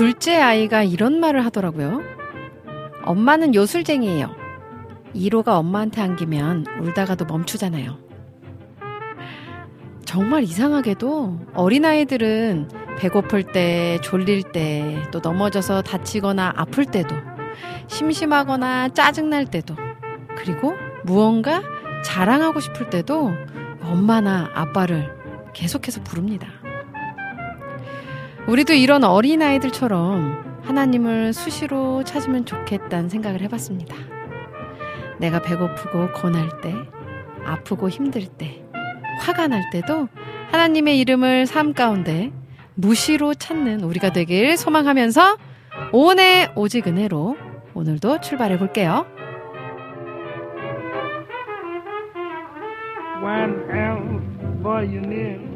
둘째 아이가 이런 말을 하더라고요. 엄마는 요술쟁이에요. 1호가 엄마한테 안기면 울다가도 멈추잖아요. 정말 이상하게도 어린아이들은 배고플 때, 졸릴 때, 또 넘어져서 다치거나 아플 때도, 심심하거나 짜증날 때도, 그리고 무언가 자랑하고 싶을 때도 엄마나 아빠를 계속해서 부릅니다. 우리도 이런 어린아이들처럼 하나님을 수시로 찾으면 좋겠다는 생각을 해봤습니다. 내가 배고프고 고날 때, 아프고 힘들 때, 화가 날 때도 하나님의 이름을 삶 가운데 무시로 찾는 우리가 되길 소망하면서 오은의 오직 은혜로 오늘도 출발해 볼게요. When else were you near?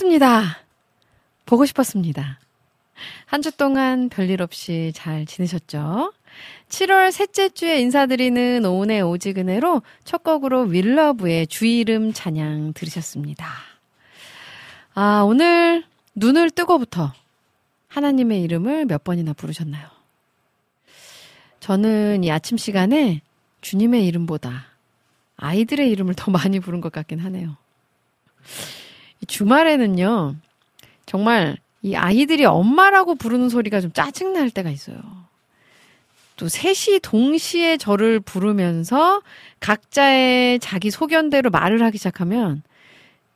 반갑습니다. 보고 싶었습니다. 한 주 동안 별일 없이 잘 지내셨죠? 7월 셋째 주에 인사드리는 오은의 오지근해로 첫 곡으로 윌러브의 주 이름 찬양 들으셨습니다. 아, 오늘 눈을 뜨고부터 하나님의 이름을 몇 번이나 부르셨나요? 저는 이 아침 시간에 주님의 이름보다 아이들의 이름을 더 많이 부른 것 같긴 하네요. 주말에는요, 정말 이 아이들이 엄마라고 부르는 소리가 좀 짜증날 때가 있어요. 또 셋이 동시에 저를 부르면서 각자의 자기 소견대로 말을 하기 시작하면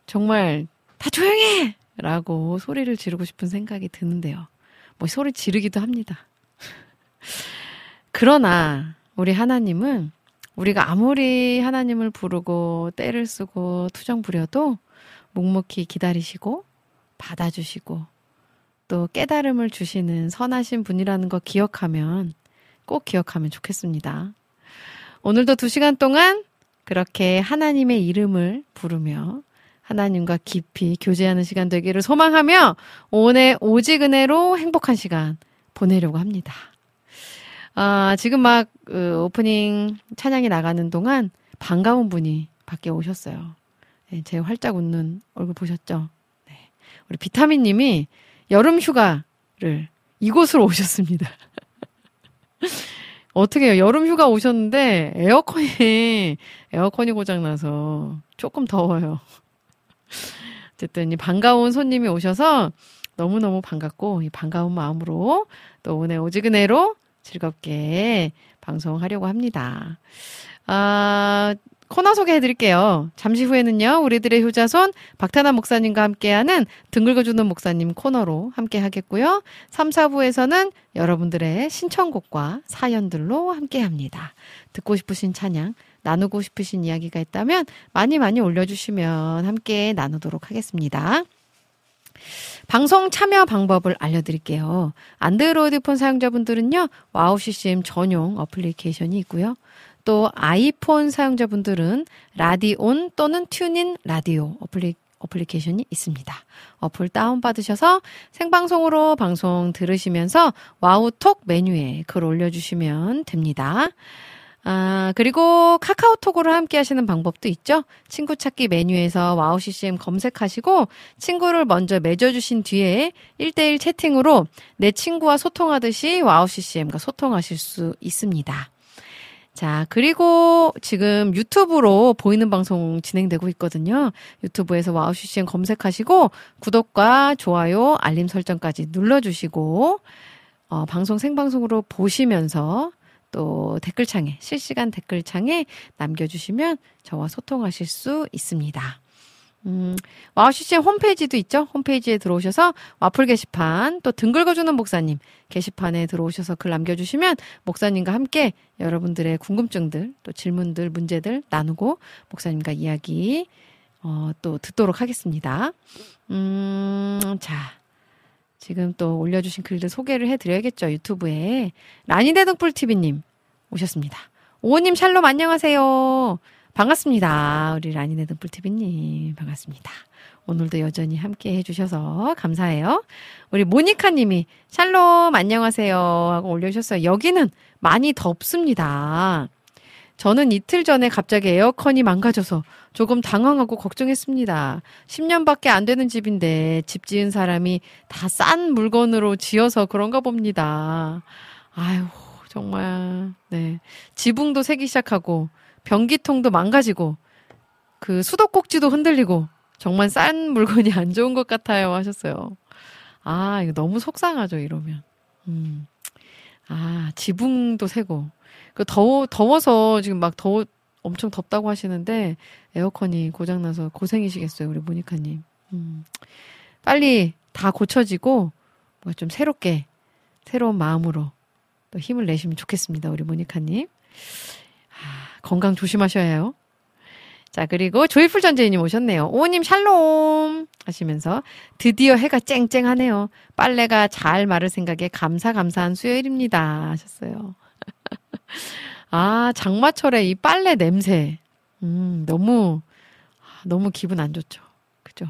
정말 다 조용해! 라고 소리를 지르고 싶은 생각이 드는데요. 뭐 소리 지르기도 합니다. 그러나 우리 하나님은 우리가 아무리 하나님을 부르고 때를 쓰고 투정 부려도 묵묵히 기다리시고 받아주시고 또 깨달음을 주시는 선하신 분이라는 거 기억하면 꼭 기억하면 좋겠습니다. 오늘도 두 시간 동안 그렇게 하나님의 이름을 부르며 하나님과 깊이 교제하는 시간 되기를 소망하며 오늘 오직 은혜로 행복한 시간 보내려고 합니다. 아, 지금 막 그, 오프닝 찬양이 나가는 동안 반가운 분이 밖에 오셨어요. 네, 제 활짝 웃는 얼굴 보셨죠? 네. 우리 비타민 님이 여름 휴가를 이곳으로 오셨습니다. 어떻게 해요? 여름 휴가 오셨는데 에어컨이 에어컨이 고장 나서 조금 더워요. 어쨌든 이 반가운 손님이 오셔서 너무너무 반갑고 이 반가운 마음으로 또 오늘 오지근해로 즐겁게 방송하려고 합니다. 아, 코너 소개해 드릴게요. 잠시 후에는요, 우리들의 효자손 박태남 목사님과 함께하는 등 긁어주는 목사님 코너로 함께 하겠고요. 3, 4부에서는 여러분들의 신청곡과 사연들로 함께 합니다. 듣고 싶으신 찬양, 나누고 싶으신 이야기가 있다면 많이 많이 올려주시면 함께 나누도록 하겠습니다. 방송 참여 방법을 알려드릴게요. 안드로이드 폰 사용자분들은요, 와우 CCM 전용 어플리케이션이 있고요. 또 아이폰 사용자분들은 라디온 또는 TuneIn 라디오 어플리, 어플리케이션이 있습니다. 어플 다운받으셔서 생방송으로 방송 들으시면서 와우톡 메뉴에 글 올려주시면 됩니다. 아, 그리고 카카오톡으로 함께 하시는 방법도 있죠. 친구 찾기 메뉴에서 와우 CCM 검색하시고 친구를 먼저 맺어주신 뒤에 1대1 채팅으로 내 친구와 소통하듯이 와우 CCM과 소통하실 수 있습니다. 자, 그리고 지금 유튜브로 보이는 방송 진행되고 있거든요. 유튜브에서 와우 CCM 검색하시고 구독과 좋아요, 알림 설정까지 눌러주시고, 어, 방송 생방송으로 보시면서 또 댓글창에 실시간 댓글창에 남겨주시면 저와 소통하실 수 있습니다. 음, 와우 CCM 홈페이지도 있죠? 홈페이지에 들어오셔서 와플 게시판, 또 등 긁어주는 목사님 게시판에 들어오셔서 글 남겨주시면 목사님과 함께 여러분들의 궁금증들, 또 질문들, 문제들 나누고 목사님과 이야기, 어, 또 듣도록 하겠습니다. 음, 자. 지금 또 올려주신 글들 소개를 해드려야겠죠. 유튜브에. 라니대등불TV님 오셨습니다. 오호님 샬롬 안녕하세요. 반갑습니다. 우리 라니네 등불TV님 반갑습니다. 오늘도 여전히 함께 해주셔서 감사해요. 우리 모니카님이 샬롬 안녕하세요 하고 올려주셨어요. 여기는 많이 덥습니다. 저는 이틀 전에 갑자기 에어컨이 망가져서 조금 당황하고 걱정했습니다. 10년밖에 안 되는 집인데 집 지은 사람이 다 싼 물건으로 지어서 그런가 봅니다. 아유, 정말, 네. 지붕도 새기 시작하고, 변기통도 망가지고, 그 수도꼭지도 흔들리고, 정말 싼 물건이 안 좋은 것 같아요. 하셨어요. 아, 이거 너무 속상하죠, 이러면. 음. 아, 지붕도 새고. 그 더워, 더워서 지금 막 더워, 엄청 덥다고 하시는데 에어컨이 고장나서 고생이시겠어요, 우리 모니카님. 음. 빨리 다 고쳐지고 뭔가 좀 새롭게, 새로운 마음으로 또 힘을 내시면 좋겠습니다, 우리 모니카님. 아, 건강 조심하셔야 해요. 자, 그리고 조이풀 전재인님 오셨네요. 오님 샬롬 하시면서 드디어 해가 쨍쨍하네요. 빨래가 잘 마를 생각에 감사 감사한 수요일입니다 하셨어요. 아, 장마철에 이 빨래 냄새. 음, 너무, 너무 기분 안 좋죠. 그죠?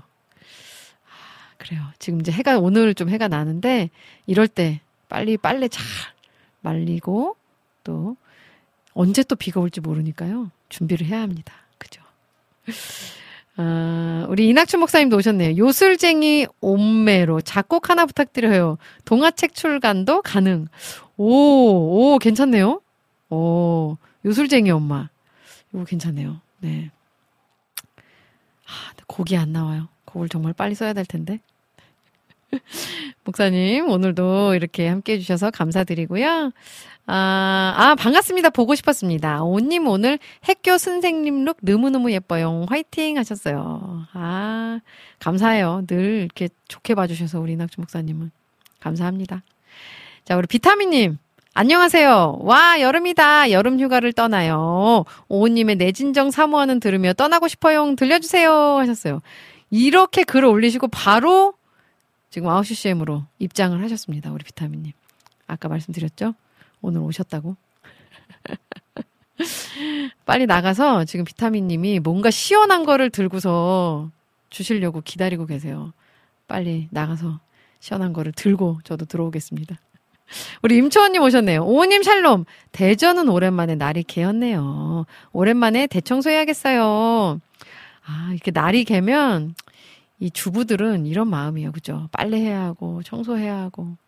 그래요. 지금 이제 해가, 오늘 좀 해가 나는데, 이럴 때 빨리 빨래 잘 말리고, 또, 언제 또 비가 올지 모르니까요. 준비를 해야 합니다. 그죠? 아, 우리 이낙춘 목사님도 오셨네요. 요술쟁이 옴매로 작곡 하나 부탁드려요. 동화책 출간도 가능. 오, 오, 괜찮네요. 오, 요술쟁이 엄마. 이거 괜찮네요. 네. 아, 곡이 안 나와요. 곡을 정말 빨리 써야 될 텐데. 목사님, 오늘도 이렇게 함께 해주셔서 감사드리고요. 아, 아, 반갑습니다. 보고 싶었습니다. 오님 오늘 학교 선생님 룩 너무너무 예뻐요. 화이팅 하셨어요. 아, 감사해요. 늘 이렇게 좋게 봐주셔서 우리 낙주 목사님은. 감사합니다. 자, 우리 비타민님. 안녕하세요. 와, 여름이다. 여름 휴가를 떠나요. 오우님의 내진정 사모하는 들으며 떠나고 싶어요. 들려주세요. 하셨어요. 이렇게 글을 올리시고 바로 지금 9시 CM으로 입장을 하셨습니다. 우리 비타민님. 아까 말씀드렸죠? 오늘 오셨다고. 빨리 나가서 지금 비타민님이 뭔가 시원한 거를 들고서 주시려고 기다리고 계세요. 빨리 나가서 시원한 거를 들고 저도 들어오겠습니다. 우리 임초원님 오셨네요. 오님 샬롬. 대전은 오랜만에 날이 개었네요. 오랜만에 대청소해야겠어요. 아, 이렇게 날이 개면 이 주부들은 이런 마음이에요. 그죠? 빨래해야 하고, 청소해야 하고.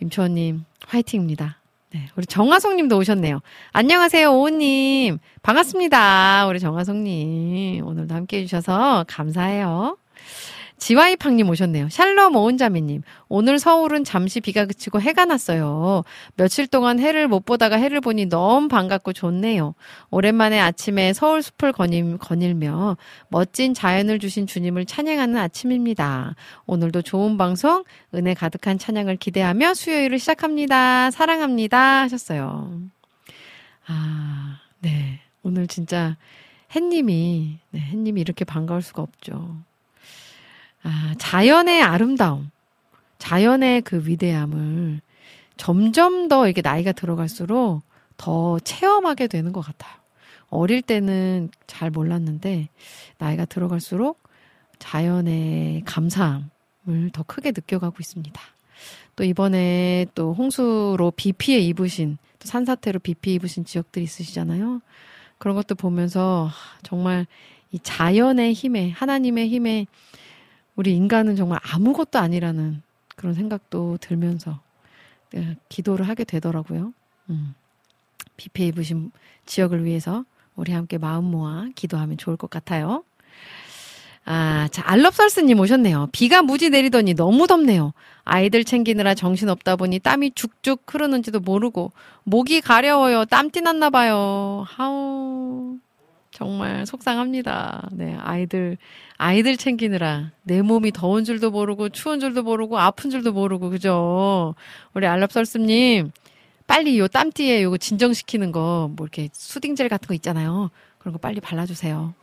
임초원님, 화이팅입니다. 네, 우리 정화송님도 오셨네요. 안녕하세요, 오우님. 반갑습니다. 우리 정화송님. 오늘도 함께 해주셔서 감사해요. 지와이팡님 오셨네요. 샬롬 오은자매님. 오늘 서울은 잠시 비가 그치고 해가 났어요. 며칠 동안 해를 못 보다가 해를 보니 너무 반갑고 좋네요. 오랜만에 아침에 서울 숲을 거닐, 거닐며 멋진 자연을 주신 주님을 찬양하는 아침입니다. 오늘도 좋은 방송, 은혜 가득한 찬양을 기대하며 수요일을 시작합니다. 사랑합니다. 하셨어요. 아, 네. 오늘 진짜 햇님이, 네, 햇님이 이렇게 반가울 수가 없죠. 아, 자연의 아름다움, 자연의 그 위대함을 점점 더 이렇게 나이가 들어갈수록 더 체험하게 되는 것 같아요. 어릴 때는 잘 몰랐는데 나이가 들어갈수록 자연의 감사함을 더 크게 느껴가고 있습니다. 또 이번에 또 홍수로 비 피해 입으신 또 산사태로 비 피해 입으신 지역들이 있으시잖아요. 그런 것도 보면서 정말 이 자연의 힘에 하나님의 힘에 우리 인간은 정말 아무것도 아니라는 그런 생각도 들면서 네, 기도를 하게 되더라고요. 음. 비 피해 입으신 지역을 위해서 우리 함께 마음 모아 기도하면 좋을 것 같아요. 아, 자, 알럽설스님 오셨네요. 비가 무지 내리더니 너무 덥네요. 아이들 챙기느라 정신 없다 보니 땀이 죽죽 흐르는지도 모르고 목이 가려워요. 땀띠 났나 봐요. 하우. 정말 속상합니다. 네, 아이들, 아이들 챙기느라 내 몸이 더운 줄도 모르고 추운 줄도 모르고 아픈 줄도 모르고, 그죠? 우리 알랍설스님, 빨리 요 땀띠에 요거 진정시키는 거, 뭐 이렇게 수딩젤 같은 거 있잖아요. 그런 거 빨리 발라주세요.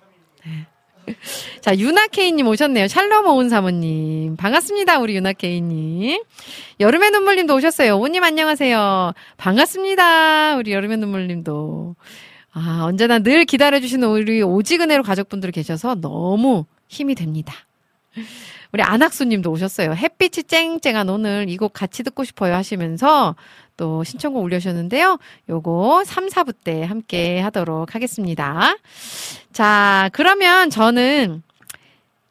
네. 자, 유나케이님 오셨네요. 샬롬 오은 사모님. 반갑습니다, 우리 유나케이님. 여름의 눈물님도 오셨어요. 오님 안녕하세요. 반갑습니다, 우리 여름의 눈물님도. 아, 언제나 늘 기다려주시는 우리 오지근해로 가족분들 계셔서 너무 힘이 됩니다. 우리 안학수님도 오셨어요. 햇빛이 쨍쨍한 오늘 이 곡 같이 듣고 싶어요 하시면서 또 신청곡 올려주셨는데요. 요거 3, 4부 때 함께 하도록 하겠습니다. 자, 그러면 저는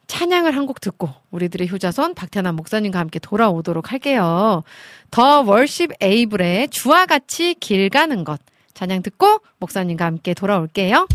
찬양을 한 곡 듣고 우리들의 효자손 박태남 목사님과 함께 돌아오도록 할게요. 더 월십 에이블의 주와 같이 길 가는 것. 찬양 듣고 목사님과 함께 돌아올게요.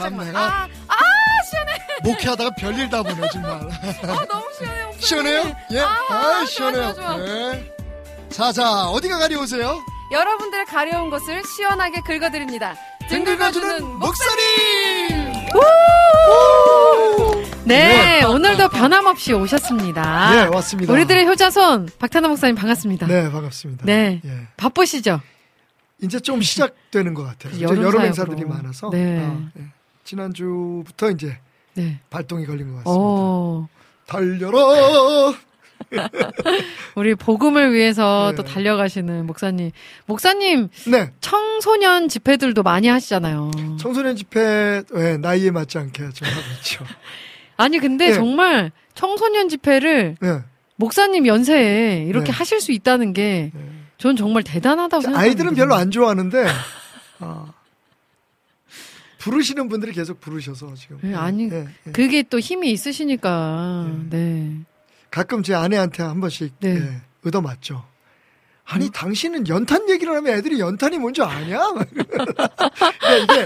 참. 내가- 아, 아, 시원해. 목회하다가 별일 다 보네 정말. 아, 너무 시원해, 목사님. 시원해요? 예. 아, 아, 좋아, 시원해요. 좋아, 좋아. 네. 자, 자, 어디가 가려우세요? 여러분들의 가려운 곳을 시원하게 긁어드립니다. 등 긁어주는 목사님! 네, 네. 오늘도 변함없이 오셨습니다. 네, 왔습니다. 우리들의 효자손 박태나 목사님 반갑습니다. 네, 반갑습니다. 네. 예. 바쁘시죠? 이제 좀 시작되는 것 같아요. 이제 여름 사역으로. 행사들이 많아서 네. 아, 예. 지난주부터 이제 네. 발동이 걸린 것 같습니다. 오, 달려라. 우리 복음을 위해서 네. 또 달려가시는 목사님. 목사님 네, 청소년 집회들도 많이 하시잖아요. 청소년 집회 예, 나이에 맞지 않게 좀 하고 있죠. 아니 근데 네. 정말 청소년 집회를 네. 목사님 연세에 이렇게 네. 하실 수 있다는 게 전 정말 대단하다고 생각합니다. 아이들은 별로 안 좋아하는데 아, 부르시는 분들이 계속 부르셔서 지금. 예, 아니 예, 예. 그게 또 힘이 있으시니까. 네. 가끔 제 아내한테 한 번씩 네. 예, 얻어맞죠. 아니 당신은 연탄 얘기를 하면 애들이 연탄이 뭔지 아냐? 이게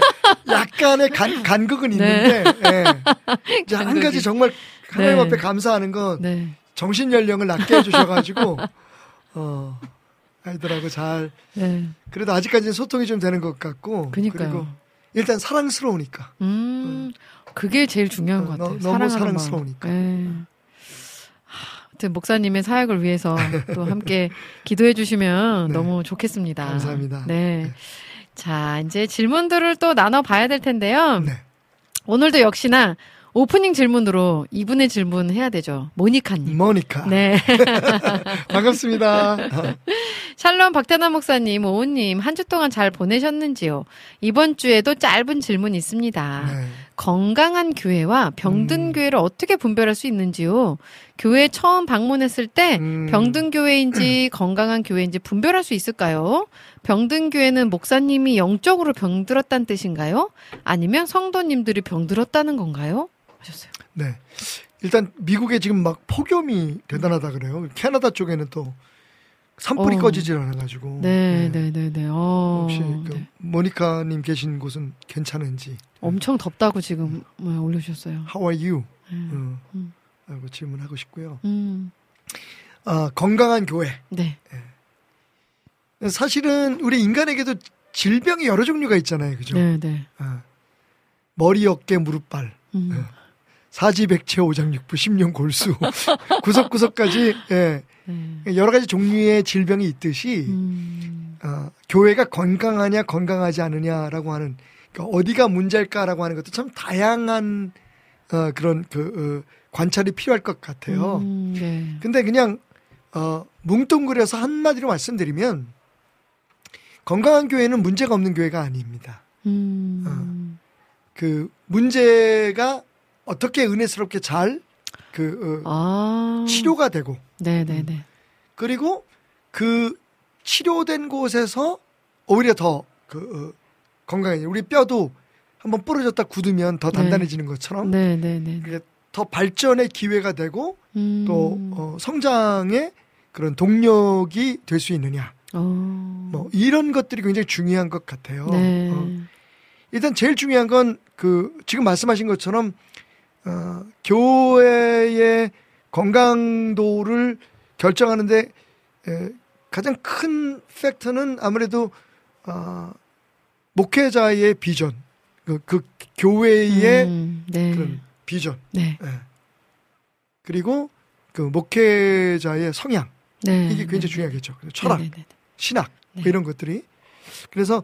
약간의 간, 간극은 있는데 예. 이제 한 가지 정말 하나님 네. 앞에 감사하는 건 네. 정신 연령을 낮게 해주셔가지고 어, 아이들하고 잘 네. 그래도 아직까지는 소통이 좀 되는 것 같고 그니까요. 그리고 일단 사랑스러우니까 음. 그게 제일 중요한 어, 것 너- 같아요. 너무 사랑스러우니까. 네. 하, 아무튼 목사님의 사역을 위해서 또 함께 기도해 주시면 네. 너무 좋겠습니다. 감사합니다. 네. 네. 자, 이제 질문들을 또 나눠 봐야 될 텐데요. 네. 오늘도 역시나 오프닝 질문으로 이분의 질문 해야 되죠. 모니카님. 모니카 네. 반갑습니다. 샬롬 박태남 목사님, 오우님, 한 주 동안 잘 보내셨는지요? 이번 주에도 짧은 질문이 있습니다. 네. 건강한 교회와 병든 음. 교회를 어떻게 분별할 수 있는지요? 교회 처음 방문했을 때 음. 병든 교회인지 건강한 교회인지 분별할 수 있을까요? 병든 교회는 목사님이 영적으로 병들었다는 뜻인가요? 아니면 성도님들이 병들었다는 건가요? 하셨어요. 네. 일단 미국에 지금 막 폭염이 대단하다 그래요. 캐나다 쪽에는 또 산불이 어. 꺼지질 않아가지고. 네, 네. 네, 네, 네. 어, 혹시 그 네. 모니카님 계신 곳은 괜찮은지. 엄청 덥다고 지금 네, 올려주셨어요. How are you? 음. 음. 음. 라고 질문하고 싶고요. 음, 아, 건강한 교회. 네. 사실은 우리 인간에게도 질병이 여러 종류가 있잖아요. 그죠? 네, 네. 아, 머리, 어깨, 무릎, 발. 음. 네. 사지백체, 오장육부, 심령, 골수. 구석구석까지, 예. 네. 여러 가지 종류의 질병이 있듯이, 음, 어, 교회가 건강하냐, 건강하지 않느냐라고 하는, 그러니까 어디가 문제일까라고 하는 것도 참 다양한, 어, 그런, 그, 어, 관찰이 필요할 것 같아요. 음, 네. 근데 그냥, 어, 뭉뚱그려서 한마디로 말씀드리면, 건강한 교회는 문제가 없는 교회가 아닙니다. 음, 그, 문제가 어떻게 은혜스럽게 잘, 그, 어, 아. 치료가 되고, 네, 네, 네. 그리고 그 치료된 곳에서 오히려 더그 건강해져. 우리 뼈도 한번 부러졌다 굳으면 더 네. 단단해지는 것처럼 네, 네, 네. 그게 더 발전의 기회가 되고 음. 또 어, 성장의 그런 동력이 될 수 있느냐. 어. 뭐 이런 것들이 굉장히 중요한 것 같아요. 네. 어, 일단 제일 중요한 건 그 지금 말씀하신 것처럼 어, 교회의 건강도를 결정하는데 에, 가장 큰 팩터는 아무래도 어, 목회자의 비전, 그, 그 교회의 음, 네. 그런 비전, 네. 예. 그리고 그 목회자의 성향 네. 이게 굉장히 중요하겠죠. 철학, 네, 네, 네. 신학 네. 뭐 이런 것들이 그래서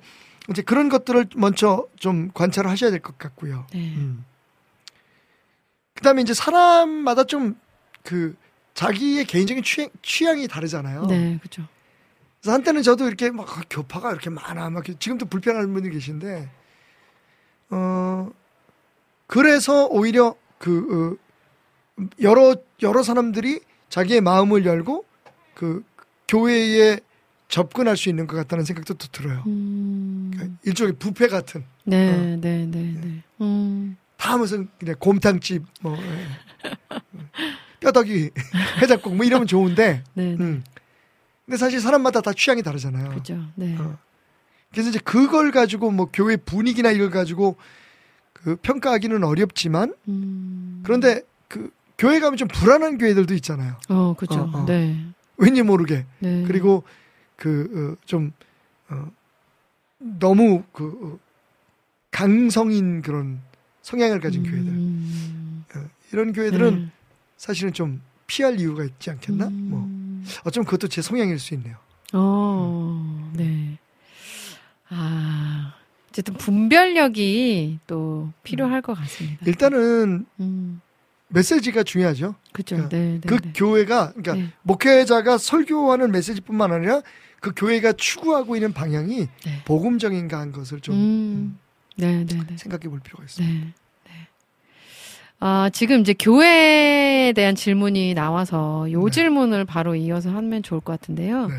이제 그런 것들을 먼저 좀 관찰을 하셔야 될 것 같고요. 네. 음. 그다음에 이제 사람마다 좀 그 자기의 개인적인 취향, 취향이 다르잖아요. 네, 그죠. 그래서 한때는 저도 이렇게 막 교파가 이렇게 많아, 막 지금도 불편한 분이 계신데, 어 그래서 오히려 그 어, 여러 여러 사람들이 자기의 마음을 열고 그 교회의 접근할 수 있는 것 같다는 생각도 또 들어요. 음. 그러니까 일종의 뷔페 같은 네, 어. 네, 네, 네. 음. 다 무슨 그냥 곰탕집 뭐 예. 뼈덕이 해장국 뭐 이러면 좋은데 네, 네. 음. 근데 사실 사람마다 다 취향이 다르잖아요. 그죠. 네. 어. 그래서 이제 그걸 가지고 뭐 교회 분위기나 이걸 가지고 그 평가하기는 어렵지만 음. 그런데 그 교회 가면 좀 불안한 교회들도 있잖아요. 어, 그죠. 어, 어. 네. 왠지 모르게 네. 그리고 그좀 어, 너무 그 어, 강성인 그런 성향을 가진 교회들 음. 어, 이런 교회들은 네. 사실은 좀 피할 이유가 있지 않겠나? 음. 뭐 어쩌면 그것도 제 성향일 수 있네요. 어, 네. 아, 어쨌든 분별력이 또 필요할 것 같습니다. 일단은 음, 메시지가 중요하죠. 그죠. 그러니까 네, 네. 그 네. 교회가 그러니까 네. 목회자가 설교하는 메시지뿐만 아니라 그 교회가 추구하고 있는 방향이 네. 복음적인가 한 것을 좀 음, 네, 네, 네. 생각해 볼 필요가 있습니다. 네. 네. 아, 지금 이제 교회에 대한 질문이 나와서 요 네. 질문을 바로 이어서 하면 좋을 것 같은데요. 네.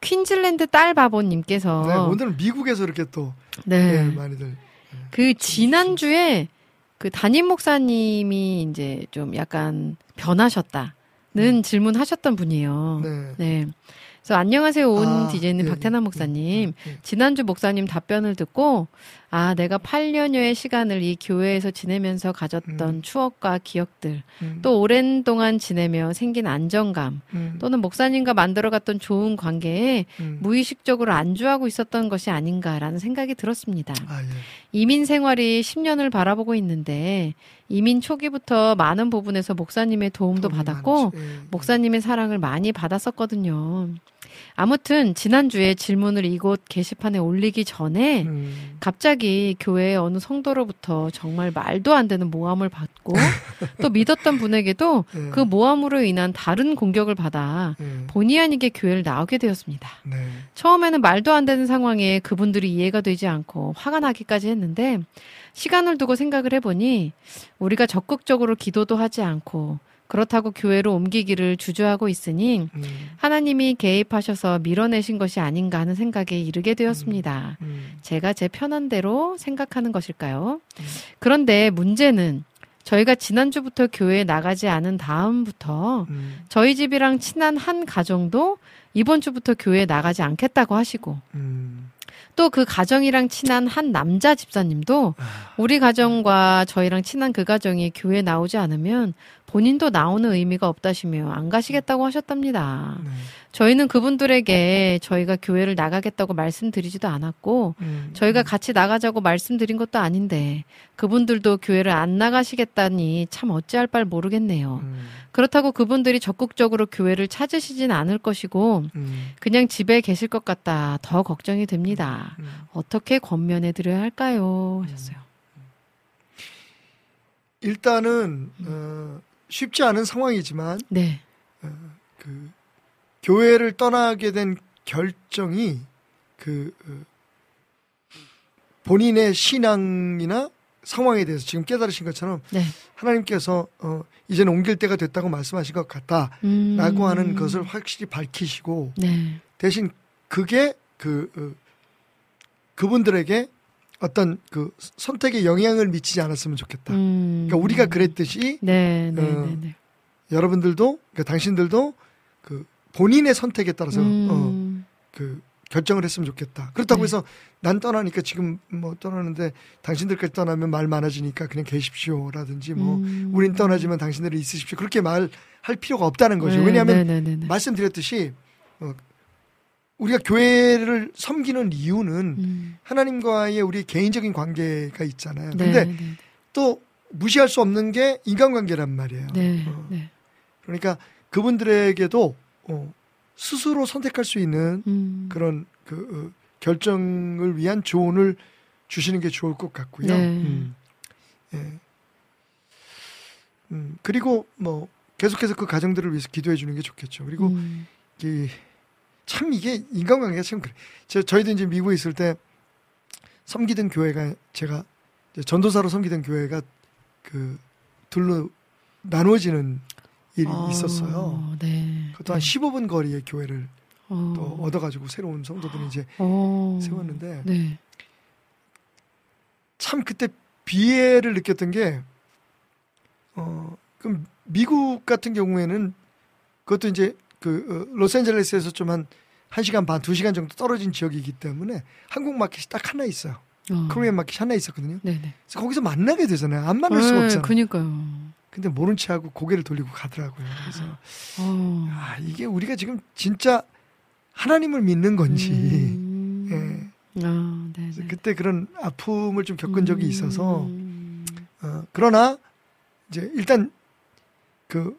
퀸즐랜드 딸바보님께서 네, 오늘은 미국에서 이렇게 또 어. 네. 네, 많이들 그 지난주에 그 담임 목사님이 이제 좀 약간 변하셨다는 질문하셨던 분이에요. 네. 네. 그래서 안녕하세요 온 아, 디제이님 예, 박태남 예, 목사님. 예, 예. 지난주 목사님 답변을 듣고 아 내가 8년여의 시간을 이 교회에서 지내면서 가졌던 음. 추억과 기억들 음, 또 오랜 동안 지내며 생긴 안정감 음, 또는 목사님과 만들어갔던 좋은 관계에 음. 무의식적으로 안주하고 있었던 것이 아닌가라는 생각이 들었습니다. 아, 예. 이민 생활이 10년을 바라보고 있는데 이민 초기부터 많은 부분에서 목사님의 도움도 받았고. 예, 예. 목사님의 사랑을 많이 받았었거든요. 아무튼 지난주에 질문을 이곳 게시판에 올리기 전에 음, 갑자기 교회의 어느 성도로부터 정말 말도 안 되는 모함을 받고 또 믿었던 분에게도 예, 그 모함으로 인한 다른 공격을 받아 예. 본의 아니게 교회를 나오게 되었습니다. 네. 처음에는 말도 안 되는 상황에 그분들이 이해가 되지 않고 화가 나기까지 했는데 시간을 두고 생각을 해보니 우리가 적극적으로 기도도 하지 않고 그렇다고 교회로 옮기기를 주저하고 있으니 음, 하나님이 개입하셔서 밀어내신 것이 아닌가 하는 생각에 이르게 되었습니다. 음, 제가 제 편한 대로 생각하는 것일까요? 음. 그런데 문제는 저희가 지난주부터 교회에 나가지 않은 다음부터 음, 저희 집이랑 친한 한 가정도 이번 주부터 교회에 나가지 않겠다고 하시고 음. 또그 가정이랑 친한 한 남자 집사님도 아, 우리 가정과 저희랑 친한 그 가정이 교회에 나오지 않으면 본인도 나오는 의미가 없다시며 안 가시겠다고 하셨답니다. 네. 저희는 그분들에게 저희가 교회를 나가겠다고 말씀드리지도 않았고 음, 저희가 같이 나가자고 말씀드린 것도 아닌데 그분들도 교회를 안 나가시겠다니 참 어찌할 바를 모르겠네요. 음, 그렇다고 그분들이 적극적으로 교회를 찾으시진 않을 것이고 음, 그냥 집에 계실 것 같다 더 걱정이 됩니다. 음. 어떻게 권면해 드려야 할까요? 하셨어요. 일단은 어, 쉽지 않은 상황이지만 네. 그 교회를 떠나게 된 결정이 그 어, 본인의 신앙이나 상황에 대해서 지금 깨달으신 것처럼 네. 하나님께서 어, 이제는 옮길 때가 됐다고 말씀하신 것 같다라고 음. 하는 것을 확실히 밝히시고 네. 대신 그게 그 어, 그분들에게 어떤 그 선택에 영향을 미치지 않았으면 좋겠다. 음. 그러니까 우리가 그랬듯이 네, 네, 어, 네, 네. 여러분들도 그러니까 당신들도 그 본인의 선택에 따라서 어, 음. 그 결정을 했으면 좋겠다. 그렇다고 네. 해서 난 떠나니까 지금 뭐 떠나는데 당신들까지 떠나면 말 많아지니까 그냥 계십시오라든지 뭐 음. 우린 떠나지만 당신들은 있으십시오. 그렇게 말할 필요가 없다는 거죠. 네, 왜냐하면. 말씀드렸듯이 어, 우리가 교회를 섬기는 이유는 음. 하나님과의 우리 개인적인 관계가 있잖아요. 네, 근데 네, 또 무시할 수 없는 게 인간관계란 말이에요. 네, 어, 네. 그러니까 그분들에게도 어, 스스로 선택할 수 있는 음. 그런 그 어, 결정을 위한 조언을 주시는 게 좋을 것 같고요. 네. 음, 예. 음, 그리고 뭐 계속해서 그 가정들을 위해서 기도해 주는 게 좋겠죠. 그리고 음. 이, 참 이게 인간관계가 참 그래. 저, 저희도 이제 미국에 있을 때 섬기던 교회가 제가 전도사로 섬기던 교회가 그 둘로 나누어지는 일이 어, 있었어요. 네. 그것도 한 15분 거리의 교회를 어. 또 얻어가지고 새로운 성도들을 이제 어. 세웠는데 네. 참 그때 비애를 느꼈던 게 어, 그럼 미국 같은 경우에는 그것도 이제 그 어, 로스앤젤레스에서 좀 한 1시간 반, 2시간 정도 떨어진 지역이기 때문에 한국 마켓이 딱 하나 있어요. 어. 코리안 마켓이 하나 있었거든요. 네네. 그래서 거기서 만나게 되잖아요. 안 만날 수가 네, 없잖아요. 그니까요. 근데 모른 채 하고 고개를 돌리고 가더라고요. 그래서 어. 아, 이게 우리가 지금 진짜 하나님을 믿는 건지 음. 예. 아. 그래서 그때 그런 아픔을 좀 겪은 적이 있어서 음. 어, 그러나 이제 일단 그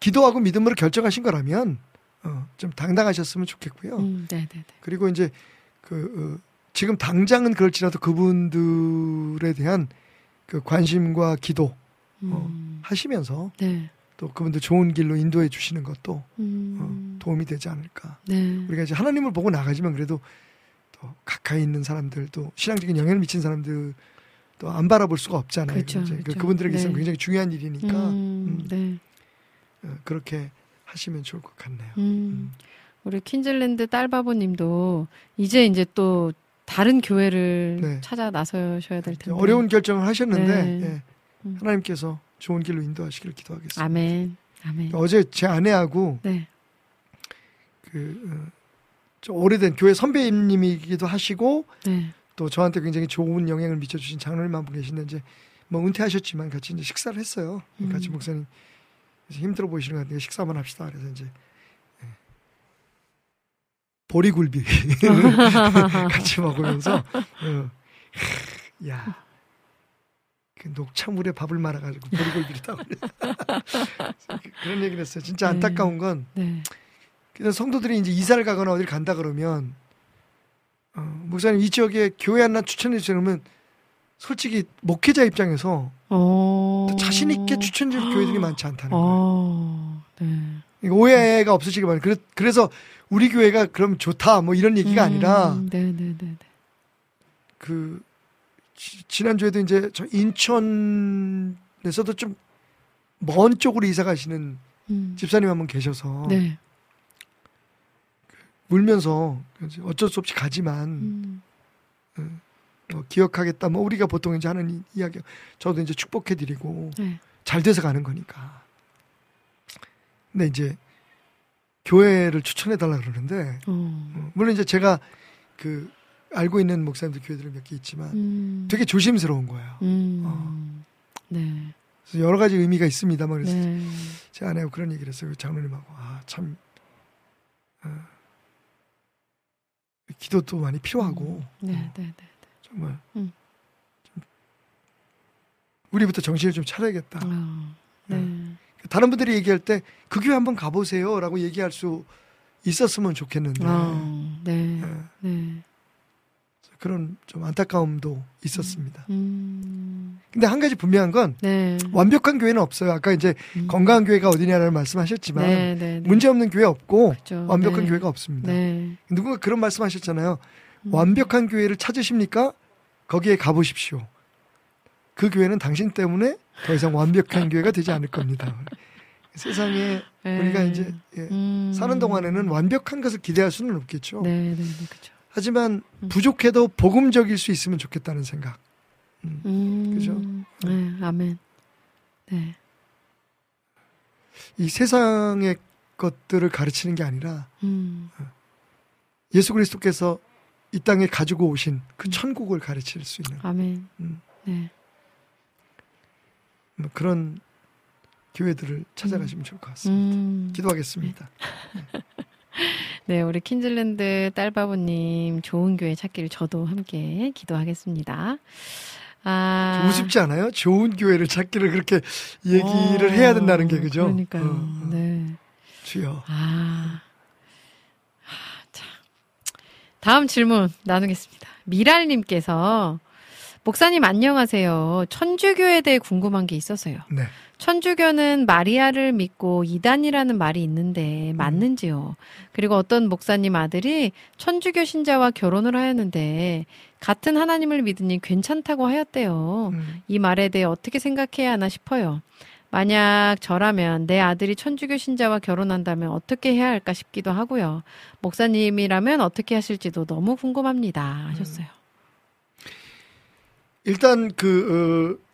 기도하고 믿음으로 결정하신 거라면 어, 좀 당당하셨으면 좋겠고요. 음, 네네네. 그리고 이제 그 어, 지금 당장은 그럴지라도 그분들에 대한 그 관심과 기도 어, 음. 하시면서 네. 또 그분들 좋은 길로 인도해 주시는 것도 음. 어, 도움이 되지 않을까. 네. 우리가 이제 하나님을 보고 나가지만 그래도 또 가까이 있는 사람들 또 신앙적인 영향을 미친 사람들 또 안 바라볼 수가 없잖아요. 그렇죠, 이제 그 그렇죠. 그분들에게 있어서 네. 굉장히 중요한 일이니까 음, 음. 네. 어, 그렇게 하시면 좋을 것 같네요. 음. 우리 퀸즐랜드 딸바보님도 이제 이제 또 다른 교회를 네. 찾아 나서셔야 될 텐데. 어려운 결정을 하셨는데 네. 예, 음. 하나님께서 좋은 길로 인도하시기를 기도하겠습니다. 아멘. 아멘. 어제 제 아내하고 네. 그 어, 좀 오래된 교회 선배님이기도 하시고 네. 또 저한테 굉장히 좋은 영향을 미쳐주신 장로님 한분 계신데 이제 뭐 은퇴하셨지만 같이 이제 식사를 했어요. 음. 같이 목사님 힘들어 보이시는 것 같은데 식사 한번 합시다. 그래서 이제 예. 보리굴비 같이 먹으면서 어, 야. 그 녹차물에 밥을 말아가지고 보리굴비를 따고 그런 얘기를 했어요. 진짜 네. 안타까운 건 네. 그래서 성도들이 이제 이사를 가거나 어딜 간다 그러면 어, 목사님 이 지역에 교회 하나 추천해 그러면 솔직히 목회자 입장에서 어. 또 자신 있게 추천해 줄 교회들이 많지 않다는 거예요. 어. 네. 이거 오해가 없으시기 바랍니다. 그래, 그래 서 우리 교회가 그럼 좋다 뭐 이런 얘기가 음, 아니라 네네네. 그 지- 지난주에도 이제 저 인천에서도 좀 먼 쪽으로 이사 가시는 음. 집사님 한 분 계셔서 네. 울면서 이제 어쩔 수 없이 가지만 음. 뭐 기억하겠다. 뭐 우리가 보통 이제 하는 이- 이야기. 저도 이제 축복해드리고 네. 잘 돼서 가는 거니까. 근데 이제 교회를 추천해 달라 그러는데 어. 어, 물론 이제 제가 그 알고 있는 목사님들 교회들은 몇개 있지만 음. 되게 조심스러운 거예요. 음. 어. 네. 그래서 여러 가지 의미가 있습니다만 그래서 네. 제 아내하고 그런 얘기를 했어요. 그 장로님하고 아 참 어, 기도도 많이 필요하고 네, 어, 네, 네. 정말 음. 좀 우리부터 정신을 좀 차려야겠다. 어. 네. 다른 분들이 얘기할 때 그 교회 한번 가보세요라고 얘기할 수 있었으면 좋겠는데 어. 네. 예, 네. 그런 좀 안타까움도 있었습니다. 음. 근데 한 가지 분명한 건 네. 완벽한 교회는 없어요. 아까 이제 음. 건강한 교회가 어디냐라는 말씀하셨지만 네, 네, 네. 문제 없는 교회 없고 그렇죠. 완벽한 네. 교회가 없습니다. 네. 누군가 그런 말씀하셨잖아요. 음. 완벽한 교회를 찾으십니까? 거기에 가보십시오. 그 교회는 당신 때문에 더 이상 완벽한 교회가 되지 않을 겁니다. 세상에 네. 우리가 이제 예, 음. 사는 동안에는 완벽한 것을 기대할 수는 없겠죠. 네, 네, 네, 그렇죠. 하지만 음. 부족해도 복음적일 수 있으면 좋겠다는 생각. 음. 음. 그죠? 네, 아멘. 네. 이 세상의 것들을 가르치는 게 아니라 음. 예수 그리스도께서 이 땅에 가지고 오신 그 음. 천국을 가르칠 수 있는 아멘. 음, 네. 뭐 그런 교회들을 찾아가시면 좋을 것 같습니다. 음. 기도하겠습니다. 네, 우리 킨즐랜드 딸바보님 좋은 교회 찾기를 저도 함께 기도하겠습니다. 아. 좀 우습지 않아요? 좋은 교회를 찾기를 그렇게 얘기를 어, 해야 된다는 게 그죠? 그러니까요. 어, 어. 네. 주여. 아. 아, 참. 다음 질문 나누겠습니다. 미랄님께서 목사님 안녕하세요. 천주교에 대해 궁금한 게 있어서요. 네. 천주교는 마리아를 믿고 이단이라는 말이 있는데 맞는지요? 그리고 어떤 목사님 아들이 천주교 신자와 결혼을 하였는데 같은 하나님을 믿으니 괜찮다고 하였대요. 음, 이 말에 대해 어떻게 생각해야 하나 싶어요. 만약 저라면 내 아들이 천주교 신자와 결혼한다면 어떻게 해야 할까 싶기도 하고요. 목사님이라면 어떻게 하실지도 너무 궁금합니다. 하셨어요. 일단 그 어,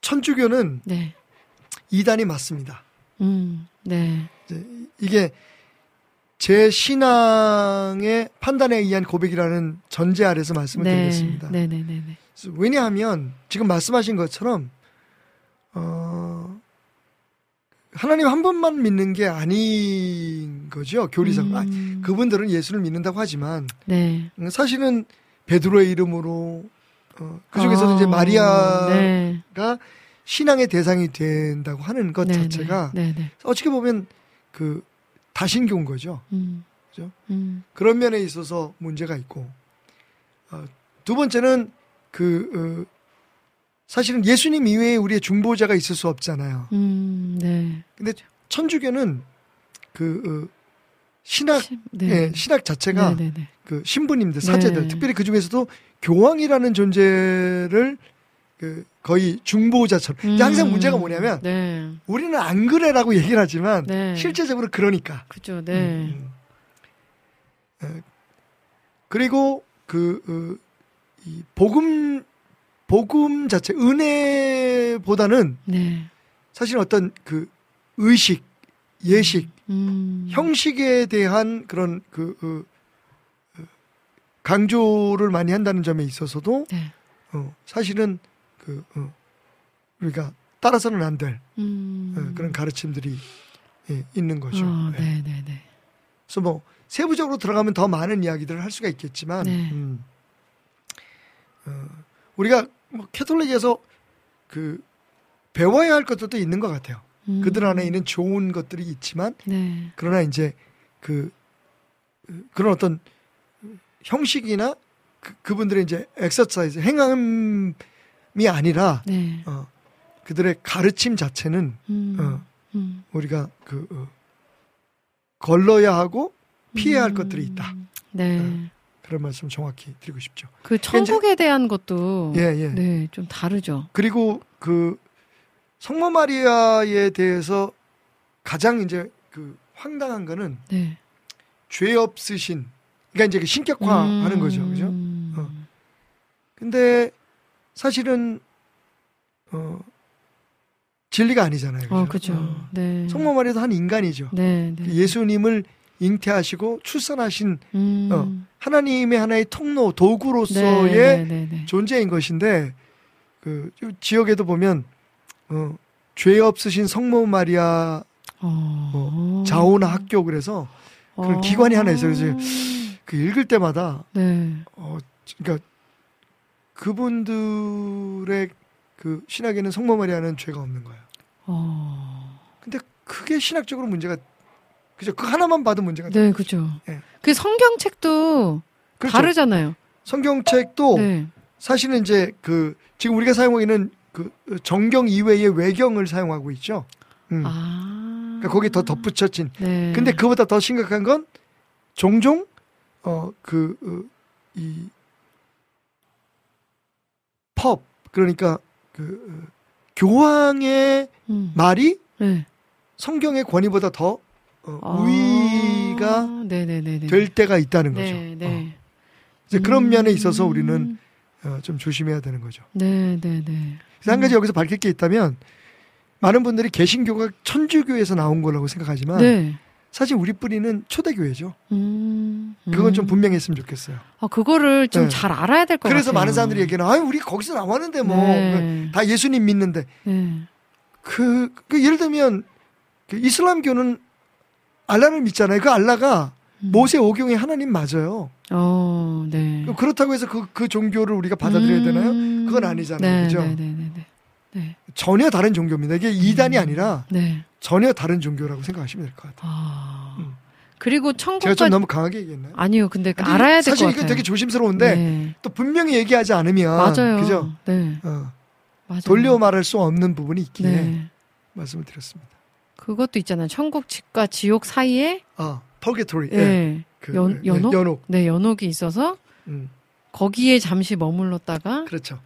천주교는 네. 이단이 맞습니다. 음, 네. 이게 제 신앙의 판단에 의한 고백이라는 전제 아래서 말씀을 네. 드리겠습니다. 네, 네, 네, 네. 왜냐하면 지금 말씀하신 것처럼 어 하나님 한 분만 믿는 게 아닌 거죠 교리상 아, 음, 그분들은 예수를 믿는다고 하지만 네. 사실은 베드로의 이름으로 어, 그 중에서도 이제 어, 마리아가 네. 신앙의 대상이 된다고 하는 것 네, 자체가 네, 네. 어떻게 보면 그 다신교인 거죠. 음. 그죠? 음. 그런 면에 있어서 문제가 있고 어, 두 번째는 그 어, 사실은 예수님 이외에 우리의 중보자가 있을 수 없잖아요. 음, 네. 근데 천주교는 그 어, 신학 심- 네. 예, 신학 자체가 네, 네, 네. 그 신부님들 사제들 네. 특별히 그 중에서도 교황이라는 존재를 그 거의 중보자처럼 근데 항상 음, 문제가 뭐냐면 네. 우리는 안 그래라고 얘기를 하지만 네. 실제적으로 그러니까 그죠. 네. 음, 음. 에, 그리고 그 어, 이 복음 복음 자체 은혜보다는 네. 사실 어떤 그 의식 예식 음. 형식에 대한 그런 그 어, 어, 강조를 많이 한다는 점에 있어서도 네. 어, 사실은 그 어, 우리가 따라서는 안될 음. 어, 그런 가르침들이 예, 있는 거죠. 어, 예. 네, 네, 네. 그래서 뭐 세부적으로 들어가면 더 많은 이야기들을 할 수가 있겠지만 네. 음, 어, 우리가 뭐 캐톨릭에서 그 배워야 할 것들도 있는 것 같아요. 음. 그들 안에 있는 좋은 것들이 있지만 네. 그러나 이제 그 그- 그런 어떤 형식이나 그, 그분들의 이제 엑서사이즈 행함이 아니라 네. 어, 그들의 가르침 자체는 음. 어, 음. 우리가 그 어, 걸러야 하고 피해야 할 음. 것들이 있다. 네. 어. 그런 말씀 정확히 드리고 싶죠. 그 천국에 대한 것도 예, 예. 네, 좀 다르죠. 그리고 그 성모 마리아에 대해서 가장 이제 그 황당한 거는 네. 죄 없으신 그러니까 이제 그 신격화하는 음. 거죠. 그죠? 어. 근데 사실은 어 진리가 아니잖아요. 그죠? 어, 그죠. 어. 네. 성모 마리아도 한 인간이죠. 네, 네. 그 예수님을 잉태하시고 출산하신 음. 어, 하나님의 하나의 통로 도구로서의 네, 네, 네. 존재인 것인데 그 지역에도 보면 어, 죄 없으신 성모 마리아 어. 자오나 학교 그래서 그런 어. 기관이 하나 있어요. 그래서 그 읽을 때마다 네. 어 그러니까 그분들의 그 신학에는 성모 마리아는 죄가 없는 거예요. 어. 근데 그게 신학적으로 문제가 그죠? 그 하나만 봐도 문제가 돼. 네, 그죠. 예. 그 성경책도 그렇죠. 다르잖아요. 성경책도 네. 사실은 이제 그 지금 우리가 사용하고 있는 그 정경 이외의 외경을 사용하고 있죠. 음. 아. 그러니까 거기 더 덧붙여진. 네. 근데 그보다 더 심각한 건 종종 어그 이펍 그러니까 그 어, 교황의 음. 말이 네. 성경의 권위보다 더 어, 아. 우위가 네네네네. 될 때가 있다는 거죠. 네, 어. 네. 이제 그런 음. 면에 있어서 우리는 어, 좀 조심해야 되는 거죠. 네, 네, 네. 한 가지 여기서 밝힐 게 있다면 많은 분들이 개신교가 천주교에서 나온 거라고 생각하지만 네. 사실 우리 뿌리는 초대교회죠. 음. 그건 좀 음. 분명했으면 좋겠어요. 아, 그거를 좀 네. 잘 알아야 될 것 같아요. 그래서 많은 사람들이 얘기하는 아유 우리 거기서 나왔는데 뭐다 네. 예수님 믿는데 네. 그, 그 예를 들면 그 이슬람교는 알라를 믿잖아요. 그 알라가 음. 모세 오경의 하나님 맞아요. 어, 네. 그렇다고 해서 그, 그 종교를 우리가 받아들여야 되나요? 음. 그건 아니잖아요. 네, 그죠? 네, 네, 네, 네. 네. 전혀 다른 종교입니다. 이게 이단이 음. 아니라 네. 전혀 다른 종교라고 생각하시면 될 것 같아요. 아. 음. 그리고 제가 천국까지 좀 너무 강하게 얘기했나요? 아니요. 근데 근데 알아야 될것 사실 같아요. 이거 되게 조심스러운데 네. 또 분명히 얘기하지 않으면 맞아요. 그죠? 네. 어, 맞아요. 돌려 말할 수 없는 부분이 있기에 네. 말씀을 드렸습니다. 그것도 있잖아요. 천국 집과 지옥 사이에 아, purgatory. 예. 예. 그, 연- 예, 연옥? 연옥. 네, 연옥이 있어서 음, 거기에 잠시 머물렀다가 그렇죠.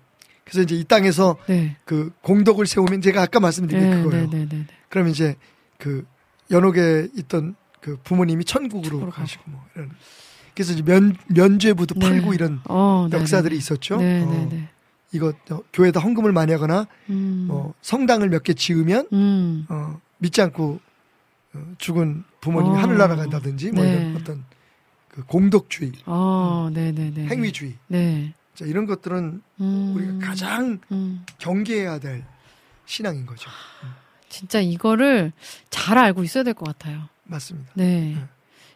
그래서 이제 이 땅에서 네. 그 공덕을 세우면 제가 아까 말씀드린 게 네, 그거예요. 네, 네, 네. 그럼 이제 그 연옥에 있던 그 부모님이 천국으로 가시고 뭐 이런. 그래서 이제 면 면죄부도 네. 팔고 이런 어, 네, 역사들이 네. 있었죠. 네, 어, 네, 네. 이거 어, 교회에다 헌금을 많이 하거나 음. 뭐 성당을 몇 개 지으면 음. 어, 믿지 않고 어, 죽은 부모님이 어. 하늘나라 간다든지 뭐 네. 이런 어떤 그 공덕주의, 어, 네, 네, 네. 행위주의 네. 자, 이런 것들은 음. 우리가 가장 음. 경계해야 될 신앙인 거죠. 진짜 이거를 잘 알고 있어야 될 것 같아요. 맞습니다. 네.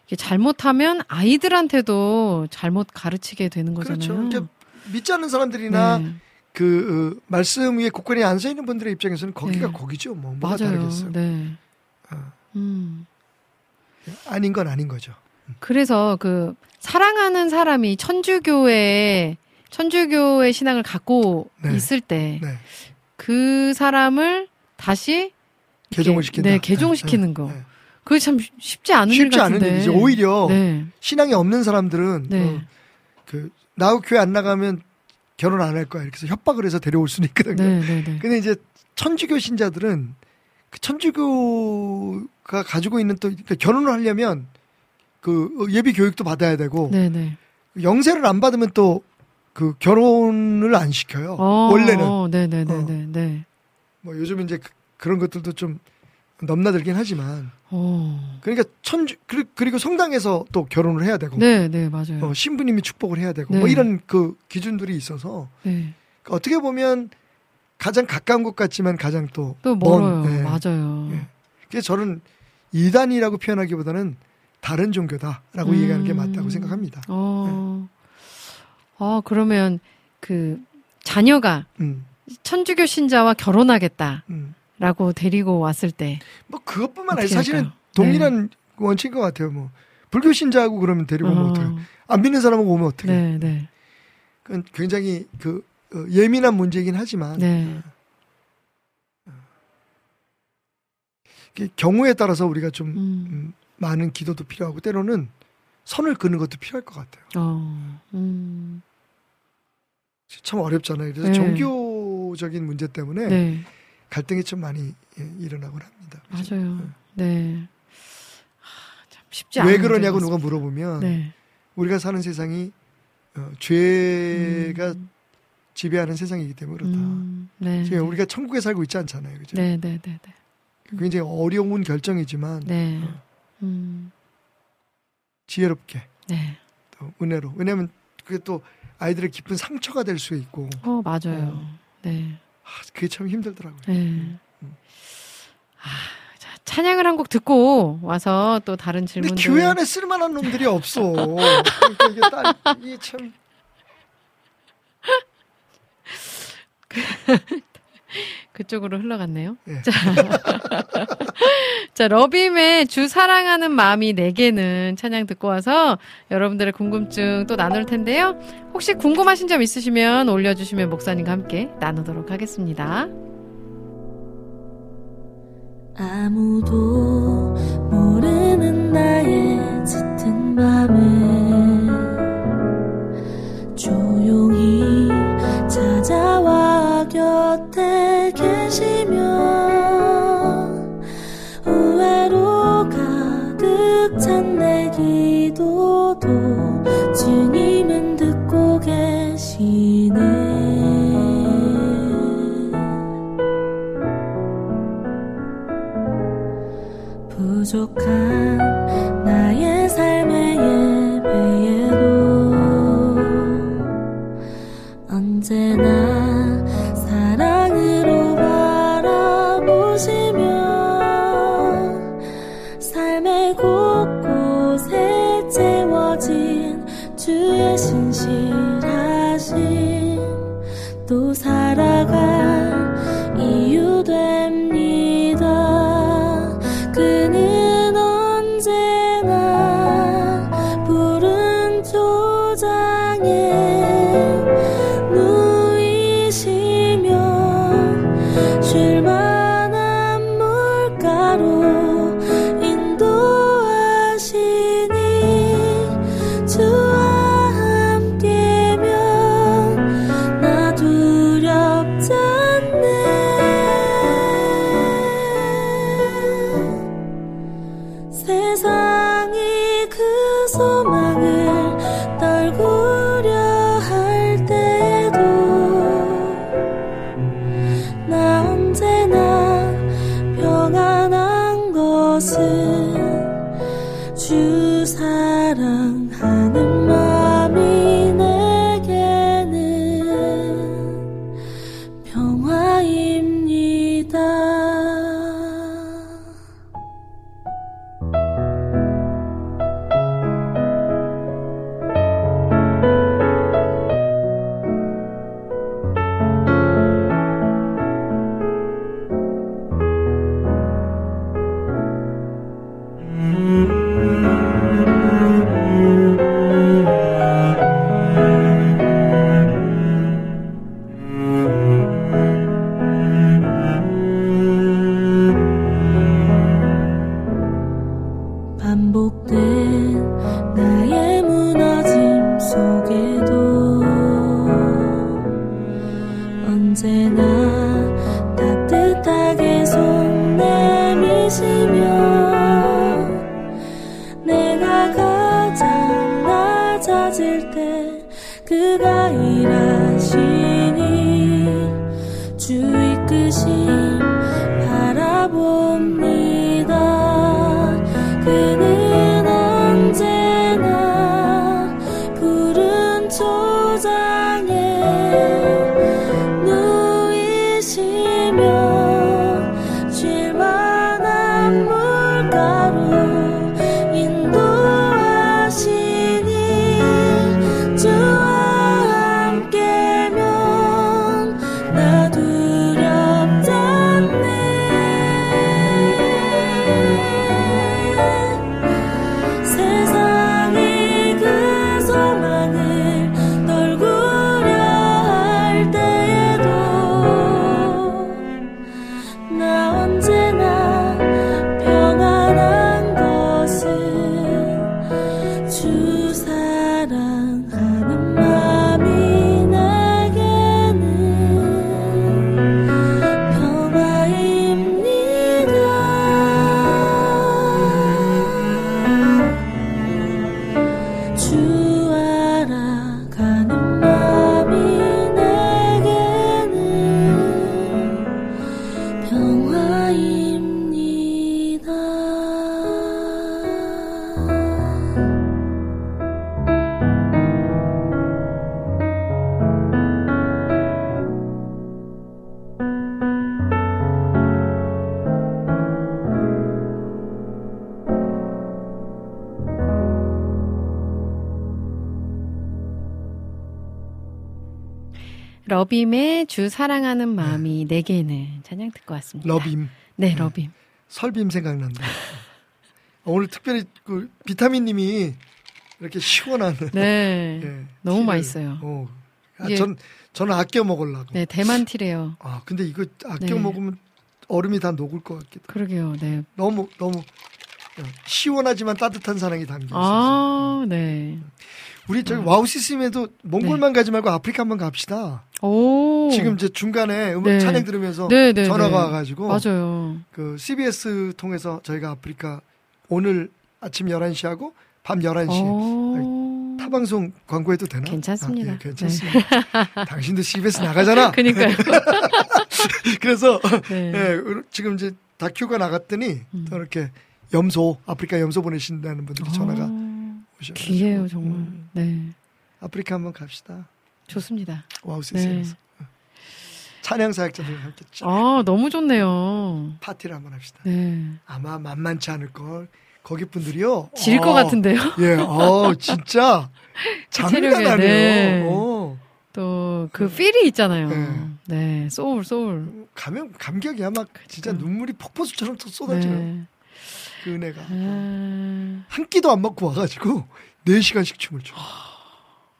이게 잘못하면 아이들한테도 잘못 가르치게 되는 거잖아요. 그렇죠. 믿지 않는 사람들이나 네. 그 어, 말씀 위에 굳건히 앉아 있는 분들의 입장에서는 거기가 네. 거기죠. 뭐 뭐가 맞아요. 다르겠어요. 네. 어. 음. 아닌 건 아닌 거죠. 그래서 그 사랑하는 사람이 천주교의 천주교의 신앙을 갖고 네. 있을 때 네. 그 사람을 다시 개종을 시킨다. 네, 개종시키는 거. 네. 그게 참 쉽지 않은 일 쉽지 않은 같은데. 일이죠. 오히려 네. 신앙이 없는 사람들은 네. 어, 그 나하고 교회 안 나가면 결혼 안 할 거야. 이렇게 해서 협박을 해서 데려올 수는 있거든요. 네, 네, 네. 근데 이제 천주교 신자들은 그 천주교가 가지고 있는 또 그러니까 결혼을 하려면 그 예비 교육도 받아야 되고 네, 네. 영세를 안 받으면 또 그 결혼을 안 시켜요. 어, 원래는 어, 네, 네, 네, 어. 네, 네. 뭐 요즘 이제 그, 런 것들도 좀 넘나들긴 하지만 어. 그러니까 천주 그리- 그리고 성당에서 또 결혼을 해야 되고 네, 네, 맞아요. 어, 신부님이 축복을 해야 되고 네. 뭐 이런 그 기준들이 있어서 네. 어떻게 보면 가장 가까운 것 같지만 가장 또또 먼, 멀어요. 네. 맞아요. 예. 그래서 저는 이단이라고 표현하기보다는 다른 종교다라고 음. 얘기하는 게 맞다고 생각합니다. 어. 아, 그러면 그 자녀가 음, 천주교 신자와 결혼하겠다 라고 음. 데리고 왔을 때 뭐 그것뿐만 아니라 사실은 할까요? 동일한 원칙인 것 같아요. 뭐 불교 신자하고 그러면 데리고 오면 어, 어떡해? 안 믿는 사람하고 오면 어떻게? 네, 네. 그건 굉장히 그 어, 예민한 문제이긴 하지만 네. 이게 경우에 따라서 우리가 좀 음. 음, 많은 기도도 필요하고 때로는 선을 그는 것도 필요할 것 같아요. 어. 음. 참 어렵잖아요. 그래서 네. 종교적인 문제 때문에 네. 갈등이 좀 많이 예, 일어나곤 합니다. 그죠? 맞아요. 네. 하, 참 쉽지 않은 왜 그러냐고 누가 것 물어보면. 네. 우리가 사는 세상이 어, 죄가 음. 지배하는 세상이기 때문에 그렇다. 음, 네. 지금 우리가 천국에 살고 있지 않잖아요. 그죠? 네, 네, 네, 네. 굉장히 어려운 결정이지만 네. 어. 음. 지혜롭게 네. 또 은혜로. 왜냐하면 그게 또 아이들의 깊은 상처가 될 수 있고 어, 맞아요. 어. 네. 아, 그게 참 힘들더라고요. 네. 음. 아, 자, 찬양을 한 곡 듣고 와서 또 다른 근데 질문들. 교회 안에 쓸만한 놈들이 없어. 그러니까 이게 딸, 이게 참 그쪽으로 흘러갔네요. 예. 자, 자, 러빔의 주 사랑하는 마음이 내게는 찬양 듣고 와서 여러분들의 궁금증 또 나눌 텐데요. 혹시 궁금하신 점 있으시면 올려주시면 목사님과 함께 나누도록 하겠습니다. 아무도 모르는 나의 짙은 밤에 조용히 찾아와 곁에 계시며 부족 주 사랑하는 마음이 내게는 찬양 듣고 왔습니다. 러빔. 네, 러빔. 설빔 생각난다. 오늘 특별히 그 비타민님이 이렇게 시원한 네. 예, 너무 티를, 맛있어요. 어. 아, 이게- 전 저는 아껴 먹으려고. 네, 대만 티래요. 아 근데 이거 아껴 네. 먹으면 얼음이 다 녹을 것 같기도. 그러게요. 네. 너무 너무 시원하지만 따뜻한 사랑이 담겨 있어서. 아, 네. 우리 저기 와우 CCM에도 몽골만 가지 말고 아프리카 한번 갑시다. 오. 지금 이제 중간에 음악 네. 찬양 들으면서 네, 네, 전화가 네. 와가지고 맞아요. 그 CBS 통해서 저희가 아프리카 오늘 아침 11시 하고 밤 11시에 오. 타방송 광고해도 되나? 괜찮습니다. 아, 예, 괜찮습니다. 당신도 CBS 나가잖아. 그니까요. 그래서 네. 예, 지금 이제 다큐가 나갔더니 음. 또 이렇게 염소 아프리카 염소 보내신다는 분들이 전화가 어, 오셔. 귀해요, 정말. 네. 아프리카 한번 갑시다. 좋습니다. 와우 네. 찬양 사역자들 함께 쫙 아, 너무 좋네요. 파티를 한번 합시다. 네. 아마 만만치 않을 걸. 거기 분들이요. 질 것 어, 같은데요? 예, 어, 진짜 장난 체력에, 아니에요. 네. 어, 또 그 feel이 있잖아요. 네. 네. soul, soul. 가면 감격이야 막 진짜. 눈물이 폭포수처럼 네. 그 은혜가 아, 한 끼도 안 먹고 와가지고 4 시간씩 춤을 춰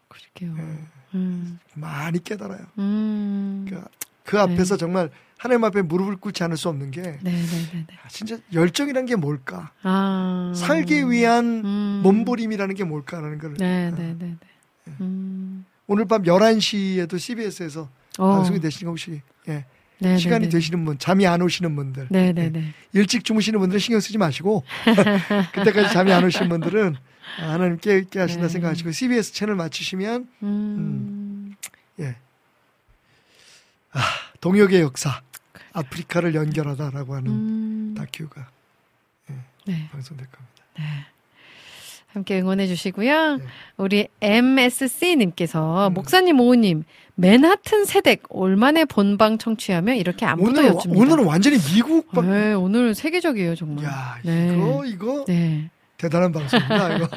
그럴게요. 네. 음, 많이 깨달아요. 음. 그, 그 앞에서 정말 하나님 앞에 무릎을 꿇지 않을 수 없는 게 네, 네, 네, 네. 아, 진짜 열정이란 게 뭘까? 아. 살기 위한 음. 몸부림이라는 게 뭘까라는 걸 네, 네, 네, 네. 음. 오늘 밤 11시에도 CBS에서 어. 방송이 되시니까 혹시 예, 네, 시간이 네, 네. 되시는 분, 잠이 안 오시는 분들, 네, 네, 네. 일찍 주무시는 분들은 신경 쓰지 마시고 그때까지 잠이 안 오시는 분들은 아, 하나님 깨, 깨 하신다 네. 생각하시고 CBS 채널 맞추시면 음. 예. 아, 동역의 역사 아프리카를 연결하다라고 하는 음. 다큐가 네. 방송될 겁니다. 함께 응원해 주시고요. 네. 우리 MSC님께서 음. 목사님 오우님 맨하튼 세댁 올만의 본방 청취하며 이렇게 안부도 오늘 여쭙니다. 오늘은 완전히 미국 방. 네, 오늘 세계적이에요 정말. 야 네. 이거 이거 네. 대단한 방송입니다. 이거.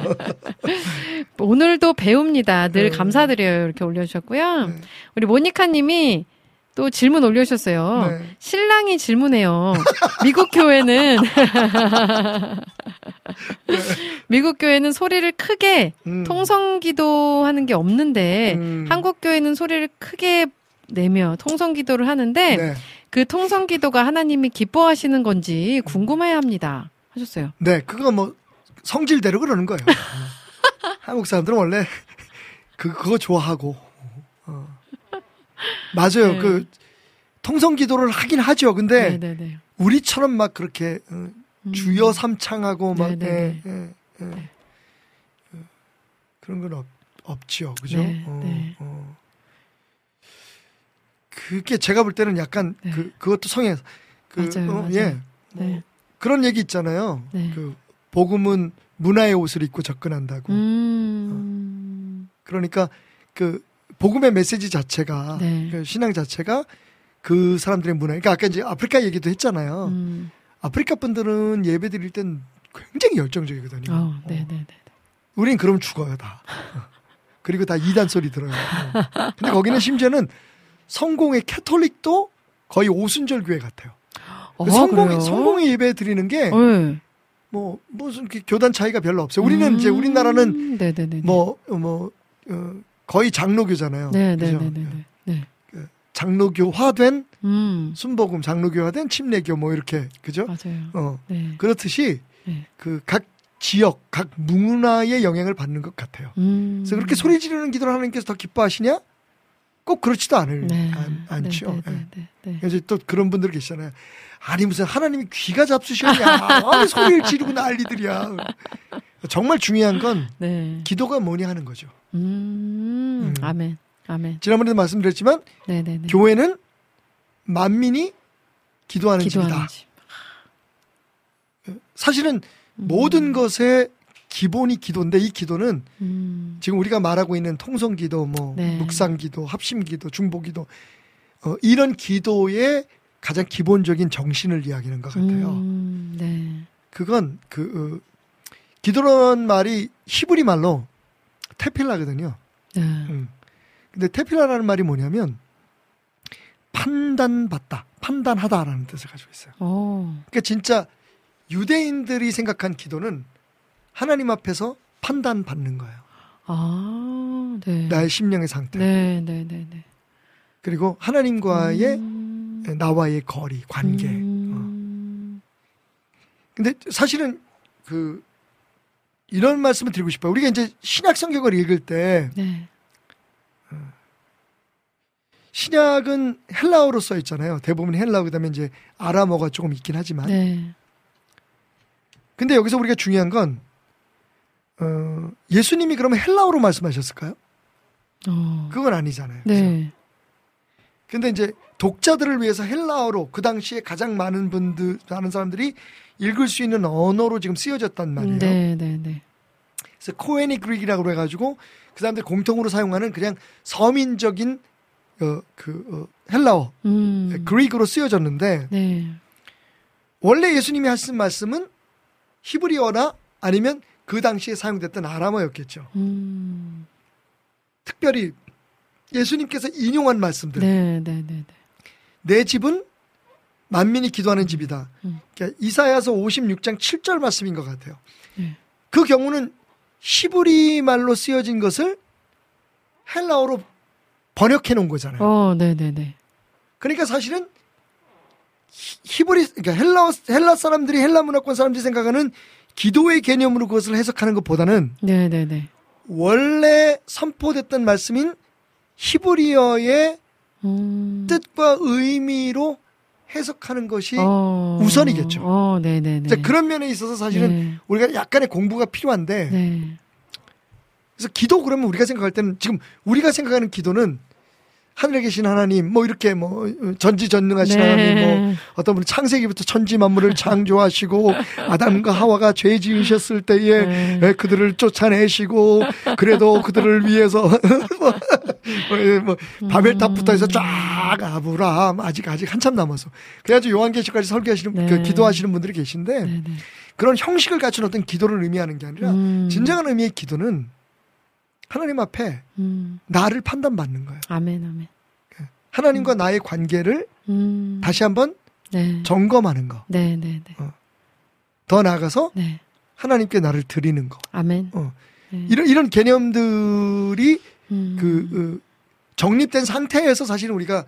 오늘도 배웁니다. 늘 네. 감사드려요. 이렇게 올려주셨고요. 네. 우리 모니카 님이 또 질문 올려주셨어요. 네. 신랑이 질문해요. 미국 교회는 미국 교회는 소리를 크게 음. 통성기도 하는 게 없는데 음. 한국 교회는 소리를 크게 내며 통성기도를 하는데 네. 그 통성기도가 하나님이 기뻐하시는 건지 궁금해 합니다. 하셨어요. 네, 그거 뭐 성질대로 그러는 거예요. 한국 사람들은 원래 그 그거 좋아하고 어. 맞아요. 네. 그 통성 기도를 하긴 하죠. 근데 네네네. 우리처럼 막 그렇게 어, 음. 주여 삼창하고 막 네네네. 예, 예, 예. 어, 그런 건 없, 없죠. 그죠? 네, 어, 네. 어. 그게 제가 볼 때는 약간 네. 그 그것도 성향 그 맞아요, 어, 맞아요. 예. 뭐 네. 그런 얘기 있잖아요. 네. 그 복음은 문화의 옷을 입고 접근한다고. 음. 그러니까 그 복음의 메시지 자체가 네. 그 신앙 자체가 그 사람들의 문화. 그러니까 아까 이제 아프리카 얘기도 했잖아요. 음. 아프리카 분들은 예배 드릴 땐 굉장히 열정적이거든요. 어, 네 네 네. 우린 그럼 죽어요 다. 그리고 다 이단 소리 들어요. 어. 근데 거기는 심지어는 성공의 캐톨릭도 거의 오순절 교회 같아요. 어, 그 성공의 그래요? 성공의 예배 드리는 게 네. 뭐 무슨 그 교단 차이가 별로 없어요. 우리는 이제 우리나라는 음, 네네네. 뭐, 뭐, 어, 거의 장로교잖아요. 그죠? 네네네 네. 네. 장로교화된 음. 순복음, 장로교화된 침례교 뭐 이렇게 그죠? 맞아요. 어 네. 그렇듯이 네. 그각 지역, 각 문화의 영향을 받는 것 같아요. 음. 그래서 그렇게 소리 지르는 기도를 하나님께서 더 기뻐하시냐? 꼭 그렇지도 않을 네. 않, 않죠. 예. 네네네. 네. 그래서 또 그런 분들 계시잖아요. 아니 무슨 하나님이 귀가? 아무 소리를 지르고 난리들이야. 정말 중요한 건 네. 기도가 뭐냐 하는 거죠. 음. 음. 아멘. 아멘. 지난번에도 말씀드렸지만 네네네. 교회는 만민이 기도하는 집이다. 기도하는 집. 사실은 모든 것의 기본이 기도인데 이 기도는 음. 지금 우리가 말하고 있는 통성 기도, 뭐 네. 묵상 기도, 합심 기도, 중보 기도 어, 이런 기도의 가장 기본적인 정신을 이야기하는 것 같아요. 음. 네. 그건 그 어, 기도라는 말이 히브리 말로 테필라거든요. 네. 음. 근데 테필라라는 말이 뭐냐면 판단받다, 판단하다라는 뜻을 가지고 있어요. 오. 그러니까 진짜 유대인들이 생각한 기도는 하나님 앞에서 판단받는 거예요. 아. 네. 나의 심령의 상태. 네. 네. 네. 네. 그리고 하나님과의 음. 나와의 거리, 관계. 어. 음. 근데 사실은 그 이런 말씀을 드리고 싶어요. 우리가 이제 신약 성경을 읽을 때 네. 신약은 헬라어로 써 있잖아요. 대부분 헬라어 그다음에 이제 아람어가 조금 있긴 하지만. 네. 근데 여기서 우리가 중요한 건 어, 예수님이 그러면 헬라어로 말씀하셨을까요? 어. 그건 아니잖아요. 그죠? 네. 근데 이제 독자들을 위해서 헬라어로 그 당시에 가장 많은 분들 많은 사람들이 읽을 수 있는 언어로 지금 쓰여졌단 말이에요. 네. 네. 네. 그래서 코에니 그릭이라고 해가지고 그 사람들 공통으로 사용하는 그냥 서민적인 어, 그 어, 헬라어 음. 그릭으로 쓰여졌는데 네. 원래 예수님이 하신 말씀은 히브리어나 아니면 그 당시에 사용됐던 아람어였겠죠. 음. 특별히 예수님께서 인용한 말씀들. 네. 네. 네. 네. 내 집은 만민이 기도하는 집이다. 음. 그러니까 이사야서 56장 7절 말씀인 것 같아요. 네. 그 경우는 히브리 말로 쓰여진 것을 헬라어로 번역해 놓은 거잖아요. 어, 네, 네, 네. 그러니까 사실은 히- 히브리 그러니까 헬라 헬라 사람들이 헬라 문화권 사람들이 생각하는 기도의 개념으로 그것을 해석하는 것보다는 네, 네, 네. 원래 선포됐던 말씀인 히브리어의 음. 뜻과 의미로 해석하는 것이 어. 우선이겠죠. 어, 네네네. 이제 그런 면에 있어서 사실은 네. 우리가 약간의 공부가 필요한데 네. 그래서 기도 그러면 우리가 생각할 때는 지금 우리가 생각하는 기도는 하늘에 계신 하나님 뭐 이렇게 뭐 전지전능하신 네. 하나님 뭐 어떤 분은 창세기부터 천지 만물을 창조하시고 아담과 하와가 죄 지으셨을 때에 네. 예, 그들을 쫓아내시고 그래도 그들을 위해서 뭐, 예, 뭐 바벨탑부터 해서 쫙 아브라함 아직 아직 한참 남아서 그래가지고 요한계시까지 설교하시는 네. 그 기도하시는 분들이 계신데 네네. 그런 형식을 갖춘 어떤 기도를 의미하는 게 아니라 음. 진정한 의미의 기도는 하나님 앞에 음. 나를 판단받는 거예요. 아멘, 아멘. 하나님과 나의 관계를 음. 다시 한번 네. 점검하는 거. 네 네네. 더 나아가서 네. 하나님께 나를 드리는 거. 아멘. 어. 네. 이런 이런 개념들이 음. 그, 그 정립된 상태에서 사실 우리가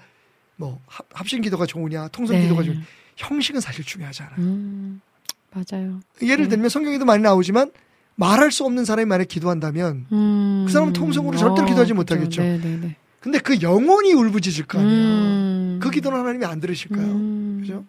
뭐 합- 합심 기도가 좋으냐, 통성 네. 기도가 좋으냐. 형식은 사실 중요하지 않아요. 음. 맞아요. 예를 네. 들면 성경에도 많이 나오지만 말할 수 없는 사람이 만약 기도한다면 음. 그 사람은 통성으로 절대로 기도하지 못하겠죠. 네네네. 근데 그 영혼이 울부짖을 거 아니에요. 음. 그 기도는 하나님이 안 들으실까요? 음. 그죠?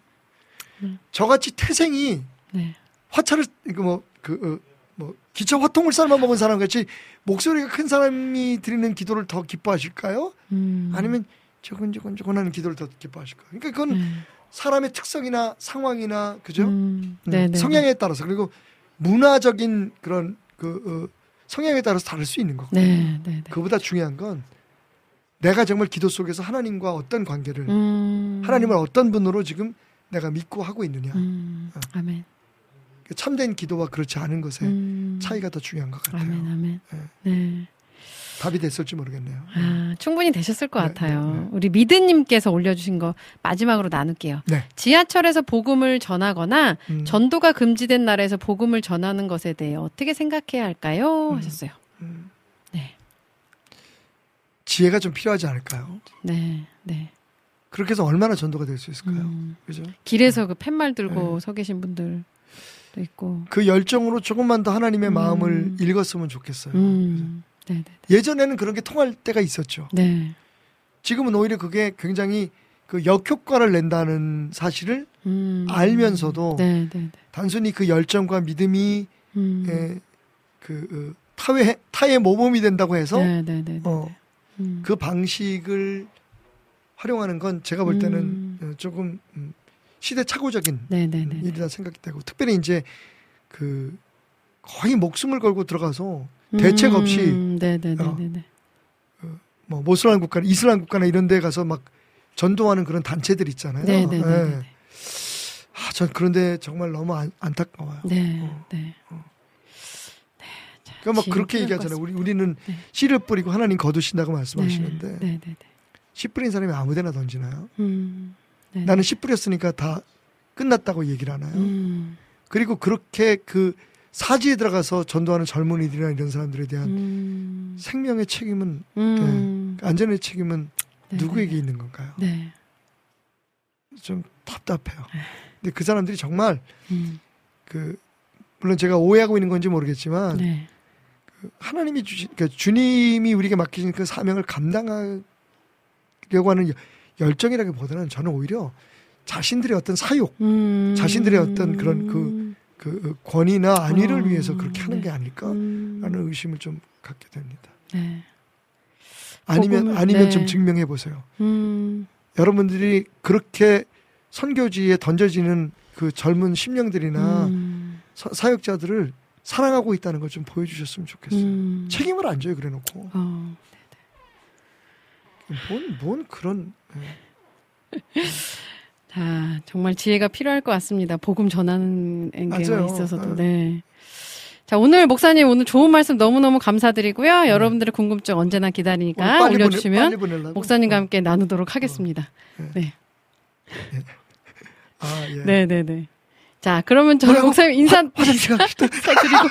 음. 저같이 태생이 네. 화차를 이거 뭐그 어, 뭐 기차 화통을 삶아 먹은 사람 같이 목소리가 큰 사람이 드리는 기도를 더 기뻐하실까요? 음. 아니면 저근저근저근 하는 기도를 더 기뻐하실까요? 그러니까 그건 네. 사람의 특성이나 상황이나 그죠? 음. 음. 성향에 따라서 그리고 문화적인 그런 그 어, 성향에 따라서 다를 수 있는 거고. 네, 네, 네. 그보다 중요한 건 내가 정말 기도 속에서 하나님과 어떤 관계를 음. 하나님을 어떤 분으로 지금 내가 믿고 하고 있느냐. 음. 어. 아멘. 그 참된 기도와 그렇지 않은 것의 음. 차이가 더 중요한 것 같아요. 아멘, 아멘. 네. 네. 답이 됐을지 모르겠네요. 아, 충분히 되셨을 것 네, 같아요. 네, 네. 우리 미드님께서 올려주신 거 마지막으로 나눌게요. 네. 지하철에서 복음을 전하거나 음. 전도가 금지된 나라에서 복음을 전하는 것에 대해 어떻게 생각해야 할까요? 음. 하셨어요. 음. 네. 지혜가 좀 필요하지 않을까요? 네, 네. 그렇게 해서 얼마나 전도가 될 수 있을까요? 음. 그죠? 길에서 그 팻말 들고 네. 서 계신 분들도 있고. 그 열정으로 조금만 더 하나님의 음. 마음을 읽었으면 좋겠어요. 음. 네, 네, 예전에는 그런 게 통할 때가 있었죠. 네. 지금은 오히려 그게 굉장히 그 역효과를 낸다는 사실을 음. 알면서도 네, 네, 네. 단순히 그 열정과 믿음이 음. 에, 그 어, 타의 타의 모범이 된다고 해서. 어, 음. 그 방식을 활용하는 건 제가 볼 때는 음. 어, 조금 음, 시대착오적인. 일이라 생각이 되고 특별히 이제 그 거의 목숨을 걸고 들어가서 대책 없이 음. 네, 네, 네, 어. 네, 네. 뭐 모슬람 국가, 이슬람 국가나 이런 데 가서 막 전도하는 그런 단체들 있잖아요. 네, 네, 네, 예. 네. 아, 전 그런데 정말 너무 안, 안타까워요. 네, 어. 네. 그러니까 막 그렇게 얘기하잖아요. 것 우리 우리는 네. 씨를 뿌리고 하나님 거두신다고 말씀하시는데 네, 네, 네. 씨 뿌린 사람이 아무데나 던지나요? 음. 네. 나는 씨 뿌렸으니까 다 끝났다고 얘기를 하나요? 음. 그리고 그렇게 그 사지에 들어가서 전도하는 젊은이들이나 이런 사람들에 대한 음. 생명의 책임은 음. 안전의 책임은 네, 누구에게 네, 있는 건가요? 네. 좀 답답해요. 근데 그 사람들이 정말 음. 그 물론 제가 오해하고 있는 건지 모르겠지만 네. 하나님이 주신 그러니까 주님이 우리에게 맡기신 그 사명을 감당하려고 하는 여- 열정이라기보다는 저는 오히려 자신들의 어떤 사욕, 음. 자신들의 어떤 그런 그- 그 권위나 안위를 어, 위해서 그렇게 하는 네. 게 아닐까라는 음. 의심을 좀 갖게 됩니다. 네. 아니면 복음을- 아니면 네. 좀 증명해 보세요. 음. 여러분들이 그렇게 선교지에 던져지는 그 젊은 심령들이나 음. 사, 사역자들을 사랑하고 있다는 걸 좀 보여주셨으면 좋겠어요. 음. 책임을 안 져요, 그래놓고. 어. 뭔, 뭔 그런. 예. 자, 정말 지혜가 필요할 것 같습니다. 복음 전하는 게. 있어서도. 네. 네. 자, 오늘 목사님 오늘 좋은 말씀 너무너무 감사드리고요. 여러분들의 궁금증 언제나 네. 기다리니까 보내- 올려주시면 보내려고? 목사님과 어. 함께 나누도록 하겠습니다. 네. 아, 예. 네, 네, 네. 자, 그러면 뭐라고? 목사님 인사, 화장실 갑시다. 인사 드리고,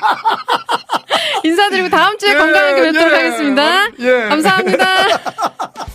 인사드리고 다음 주에 건강하게 뵙도록 예, 하겠습니다. 예. 감사합니다.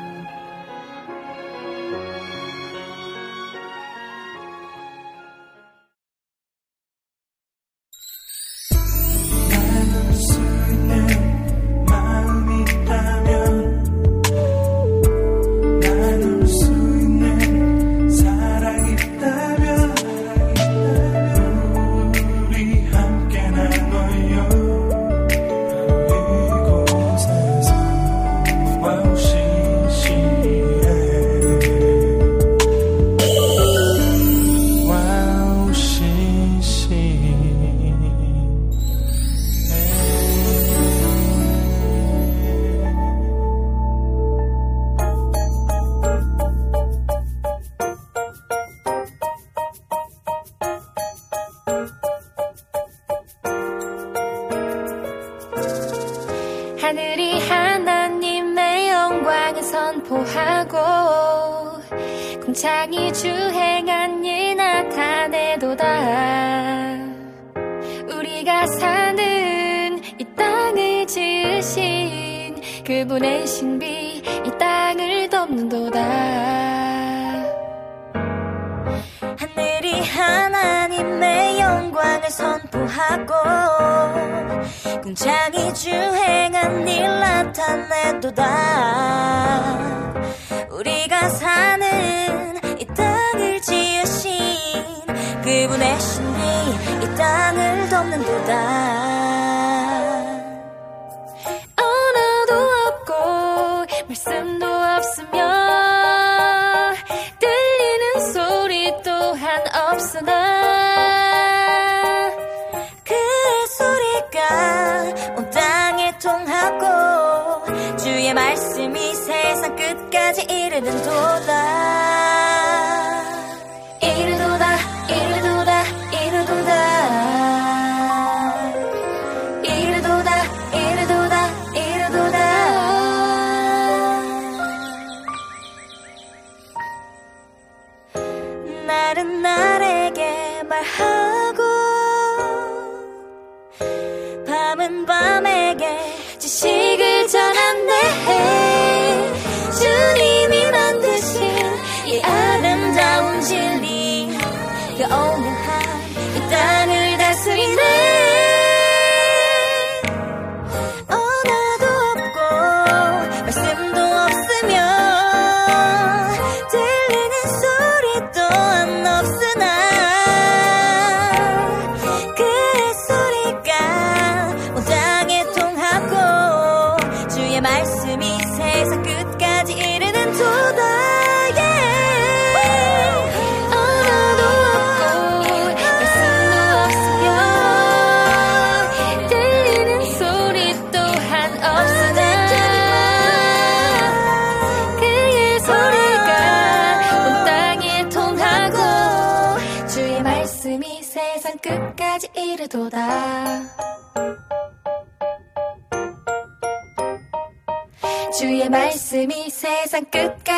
창이 주행한 일 나타내도다. 우리가 사는 이 땅을 지으신 그분의 신비 이 땅을 덮는도다. 하늘이 하나님의 영광을 선포하고 공창이 주행한 일 나타내도다. 우리가 사는 그분의 신비 이 땅을 덮는도다. 언어도 없고 말씀도 없으며 들리는 소리 또한 없으나 그 소리가 온 땅에 통하고 주의 말씀이 세상 끝까지 이르는 도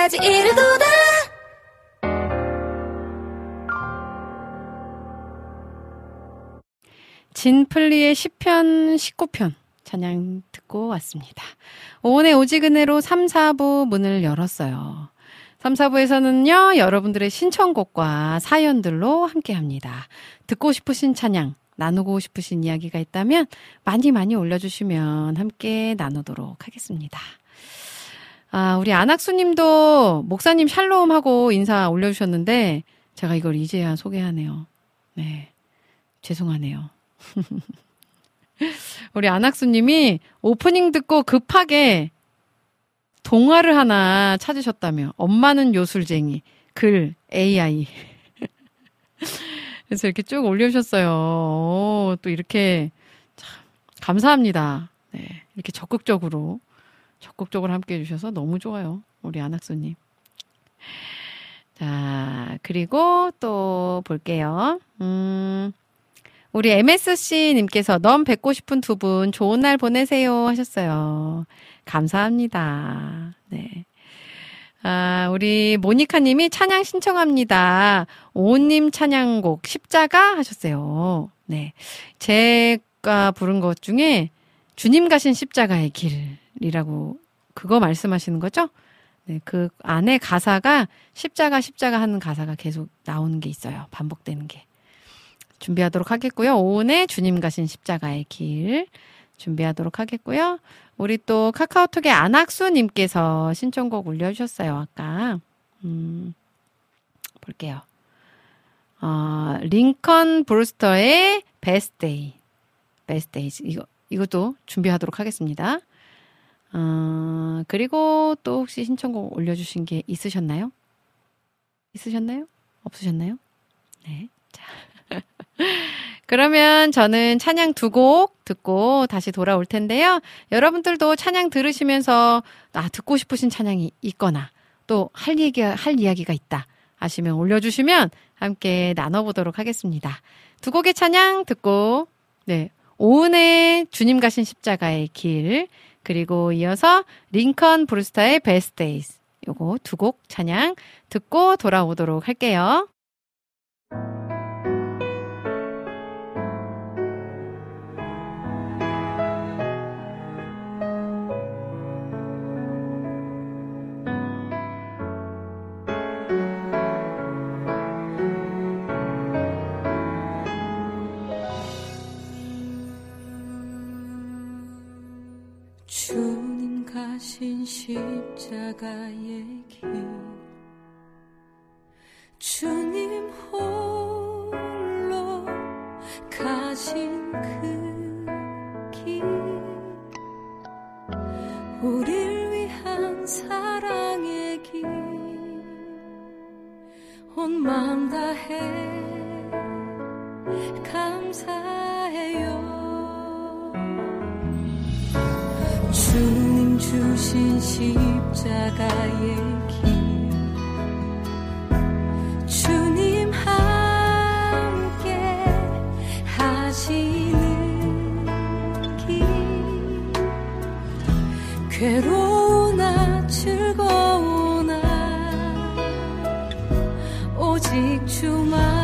끝까지 이르도다 진플리의 10편, 19편 찬양 듣고 왔습니다. 오은의 오지근해로 3, 4부 문을 열었어요. 3, 4부에서는요, 여러분들의 신청곡과 사연들로 함께 합니다. 듣고 싶으신 찬양, 나누고 싶으신 이야기가 있다면 많이 많이 올려주시면 함께 나누도록 하겠습니다. 아, 우리 안학수님도 목사님 샬롬 하고 인사 올려주셨는데 제가 이걸 이제야 소개하네요. 네. 죄송하네요. 우리 안학수님이 오프닝 듣고 급하게 동화를 하나 찾으셨다며. 엄마는 요술쟁이. 글, AI. 그래서 이렇게 쭉 올려주셨어요. 오, 또 이렇게, 참, 감사합니다. 네. 이렇게 적극적으로, 적극적으로 함께 해주셔서 너무 좋아요. 우리 안학수님. 자, 그리고 또 볼게요. 음, 우리 MSC님께서 넌 뵙고 싶은 두 분 좋은 날 보내세요 하셨어요. 감사합니다. 네. 아, 우리 모니카님이 찬양 신청합니다. 오님 찬양곡 십자가 하셨어요. 네. 제가 부른 것 중에 주님 가신 십자가의 길 이라고 그거 말씀하시는 거죠? 네. 그 안에 가사가 십자가 십자가 하는 가사가 계속 나오는 게 있어요. 반복되는 게. 준비하도록 하겠고요. 오은의 주님 가신 십자가의 길 준비하도록 하겠고요. 우리 또 카카오톡에 안학수님께서 신청곡 올려주셨어요. 아까 음, 볼게요. 어, Lincoln Brewster의 Best Days Best Days 이거 이것도 준비하도록 하겠습니다. 어, 그리고 또 혹시 신청곡 올려주신 게 있으셨나요? 있으셨나요? 없으셨나요? 네. 자. 그러면 저는 찬양 두 곡 듣고 다시 돌아올 텐데요. 여러분들도 찬양 들으시면서 아, 듣고 싶으신 찬양이 있거나 또 할 얘기, 할 이야기가 있다 하시면 올려주시면 함께 나눠보도록 하겠습니다. 두 곡의 찬양 듣고, 네. 오은의 주님 가신 십자가의 길, 그리고 이어서 Lincoln Brewster의 Best Days. 요거 두 곡 찬양 듣고 돌아오도록 할게요. 가신 십자가의 길. 주님 홀로 가신 그 길. 우릴 위한 사랑의 길. 온 마음 다해 감사 주신 십자가의 길. 주님 함께 하시는 길. 괴로우나 즐거우나 오직 주만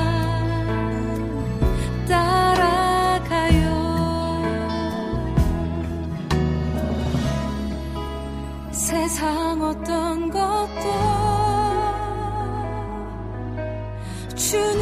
세상 어떤 것도 주님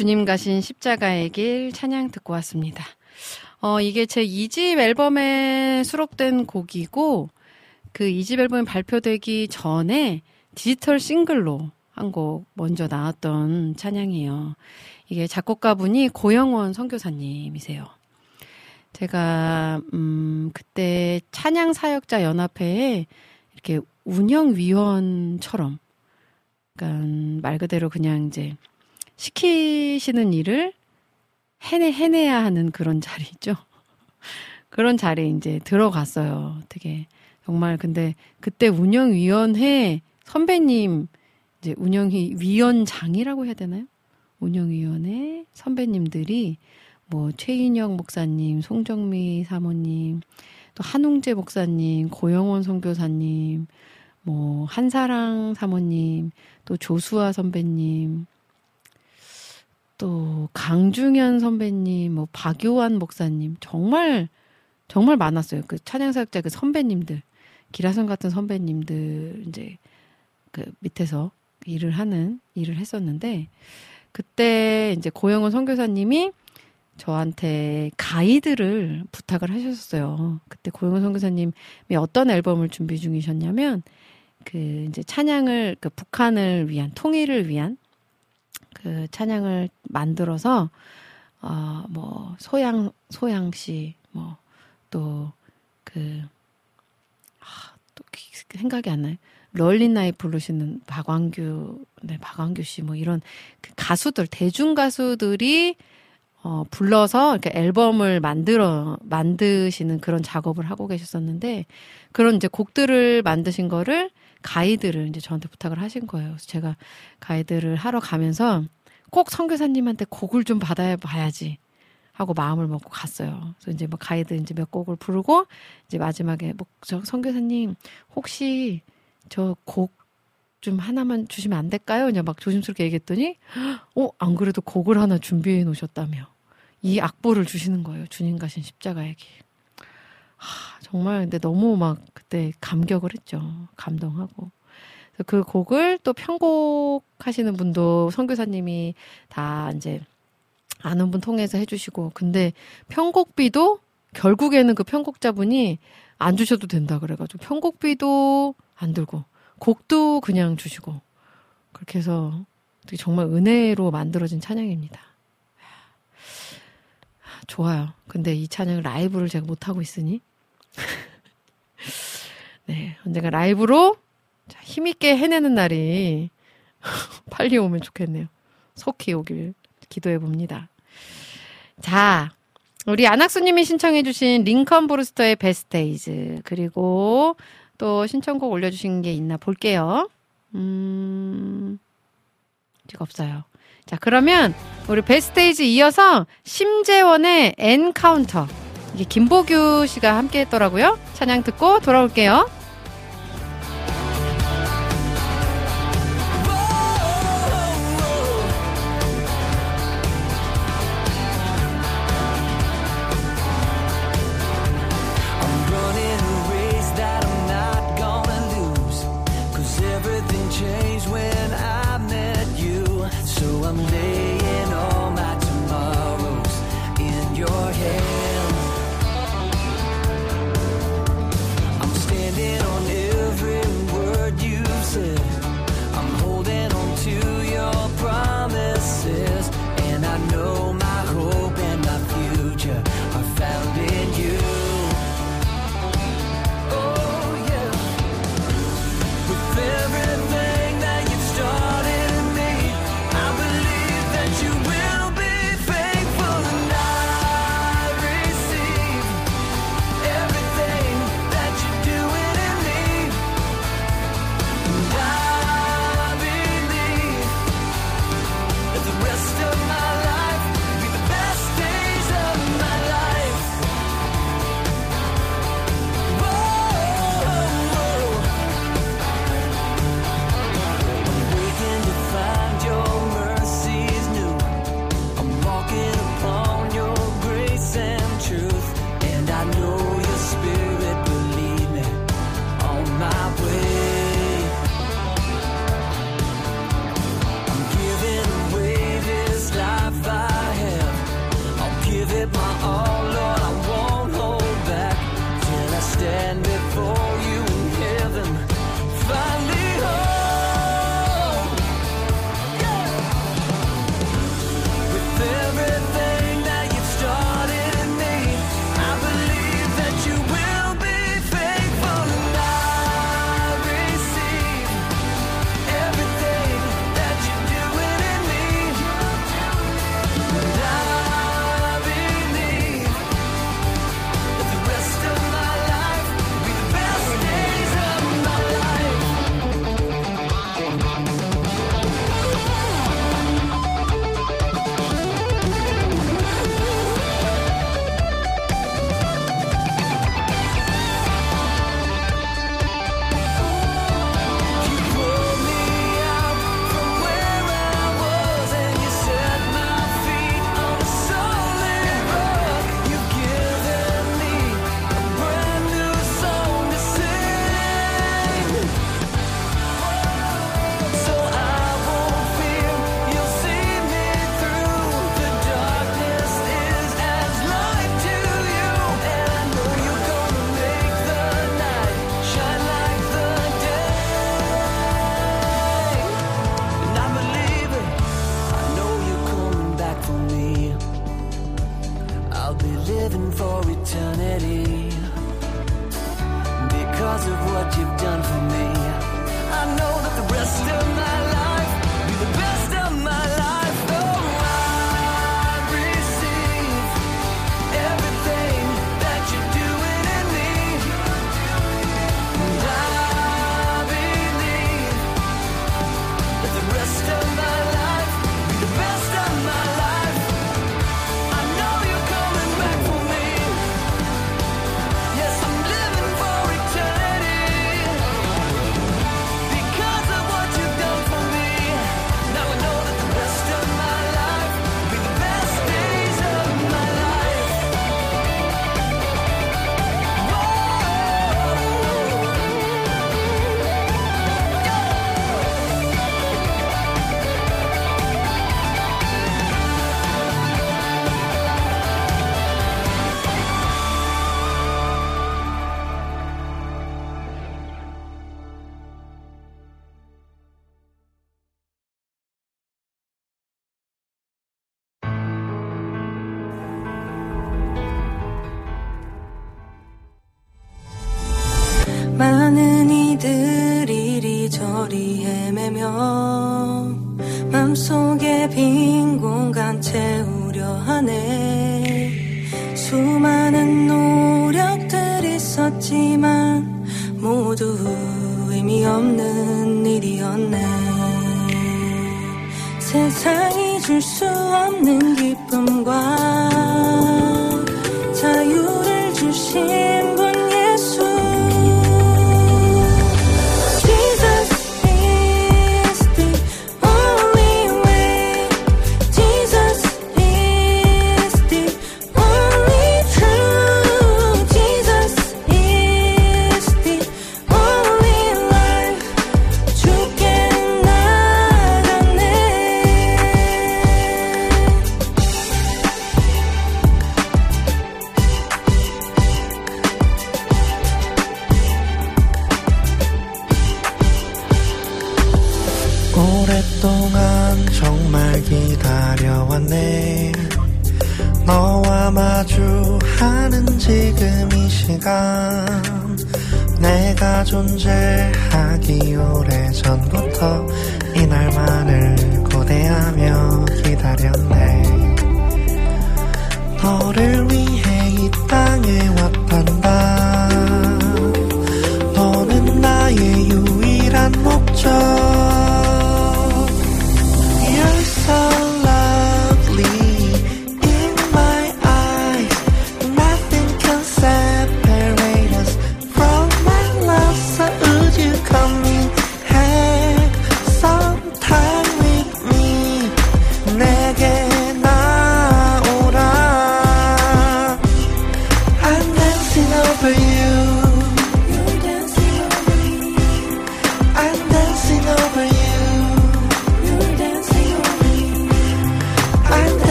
주님 가신 십자가의 길 찬양 듣고 왔습니다. 어, 이게 제 2집 앨범에 수록된 곡이고, 그 2집 앨범이 발표되기 전에 디지털 싱글로 한 곡 먼저 나왔던 찬양이에요. 이게 작곡가분이 고영원 선교사님이세요. 제가, 음, 그때 찬양 사역자 연합회에 이렇게 운영위원처럼, 그러니까 말 그대로 그냥 이제 시키시는 일을 해내, 해내야 하는 그런 자리죠. 그런 자리에 이제 들어갔어요. 되게, 정말, 근데 그때 운영위원회 선배님, 이제 운영위, 위원장이라고 해야 되나요? 운영위원회 선배님들이 뭐 최인영 목사님, 송정미 사모님, 또 한웅재 목사님, 고영원 선교사님, 뭐 한사랑 사모님, 또 조수아 선배님, 또 강중현 선배님, 뭐 박요한 목사님 정말 정말 많았어요. 그 찬양 사역자 그 선배님들, 기라성 같은 선배님들 이제 그 밑에서 일을 하는 일을 했었는데 그때 이제 고영원 선교사님이 저한테 가이드를 부탁을 하셨어요. 그때 고영원 선교사님이 어떤 앨범을 준비 중이셨냐면 그 이제 찬양을 그 북한을 위한 통일을 위한 그 찬양을 만들어서 어 뭐 소양 소양 씨뭐 또그 아, 또 생각이 안 나요. 럴린 나이 부르시는 박광규 네 박광규 씨 뭐 이런 그 가수들 대중 가수들이 어 불러서 이렇게 앨범을 만들어 만드시는 그런 작업을 하고 계셨었는데 그런 이제 곡들을 만드신 거를 가이드를 이제 저한테 부탁을 하신 거예요. 그래서 제가 가이드를 하러 가면서 꼭 선교사님한테 곡을 좀 받아야 봐야지 하고 마음을 먹고 갔어요. 그래서 이제 뭐 가이드 이제 몇 곡을 부르고 이제 마지막에 뭐저 선교사님 혹시 저 곡 좀 하나만 주시면 안 될까요? 그냥 막 조심스럽게 얘기했더니 어, 안 그래도 곡을 하나 준비해 놓으셨다며 이 악보를 주시는 거예요. 주님 가신 십자가의 길. 하, 정말 근데 너무 막 그때 감격을 했죠. 감동하고. 그 곡을 또 편곡하시는 분도 선교사님이 다 이제 아는 분 통해서 해주시고 근데 편곡비도 결국에는 그 편곡자분이 안 주셔도 된다 그래가지고 편곡비도 안 들고 곡도 그냥 주시고 그렇게 해서 되게 정말 은혜로 만들어진 찬양입니다. 좋아요. 근데 이 찬양을 라이브를 제가 못 하고 있으니. 네, 언젠가 라이브로 힘있게 해내는 날이 빨리 오면 좋겠네요. 속히 오길 기도해 봅니다. 자, 우리 안학수님이 신청해주신 링컨 브루스터의 베스테이즈 그리고 또 신청곡 올려주신 게 있나 볼게요. 음, 아직 없어요. 자, 그러면 우리 Best Days 이어서 심재원의 Encounter. 이게 김보규 씨가 함께 했더라고요. 찬양 듣고 돌아올게요.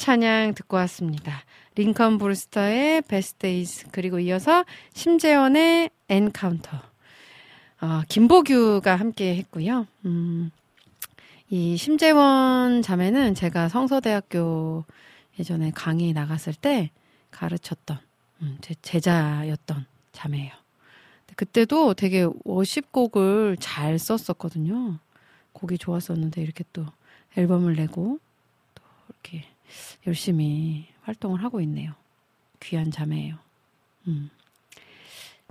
찬양 듣고 왔습니다. Lincoln Brewster의 Best Days 그리고 이어서 심재원의 Encounter. 어, 김보규가 함께 했고요. 음, 이 심재원 자매는 제가 성서대학교 예전에 강의 나갔을 때 가르쳤던 음, 제 제자였던 자매예요. 그때도 되게 worship곡을 잘 썼었거든요. 곡이 좋았었는데 이렇게 또 앨범을 내고 또 이렇게 열심히 활동을 하고 있네요. 귀한 자매예요. 음.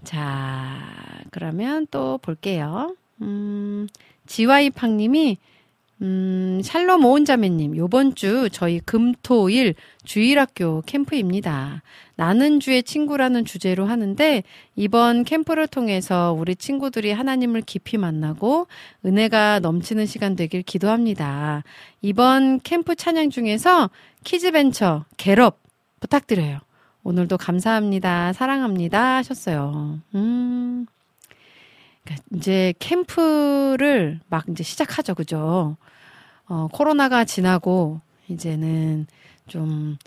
자, 그러면 또 볼게요. 음, 지와이팡님이 음, 샬롬 오은자매님, 요번 주 저희 금토일 주일학교 캠프입니다. 나는 주의 친구라는 주제로 하는데, 이번 캠프를 통해서 우리 친구들이 하나님을 깊이 만나고 은혜가 넘치는 시간 되길 기도합니다. 이번 캠프 찬양 중에서 키즈벤처, 겟업 부탁드려요. 오늘도 감사합니다. 사랑합니다. 하셨어요. 음. 그러니까 이제 캠프를 막 이제 시작하죠. 그죠? 어, 코로나가 지나고 이제는 좀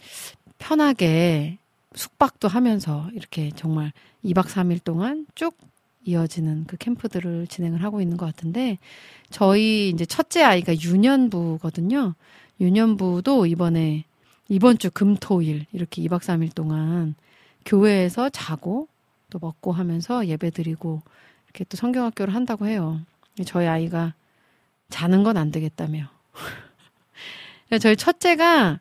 편하게 숙박도 하면서 이렇게 정말 2박 3일 동안 쭉 이어지는 그 캠프들을 진행을 하고 있는 것 같은데 저희 이제 첫째 아이가 유년부거든요. 유년부도 이번에 이번 주 금토일 이렇게 2박 3일 동안 교회에서 자고 또 먹고 하면서 예배 드리고 이렇게 또 성경학교를 한다고 해요. 저희 아이가 자는 건 안 되겠다며. 저희 첫째가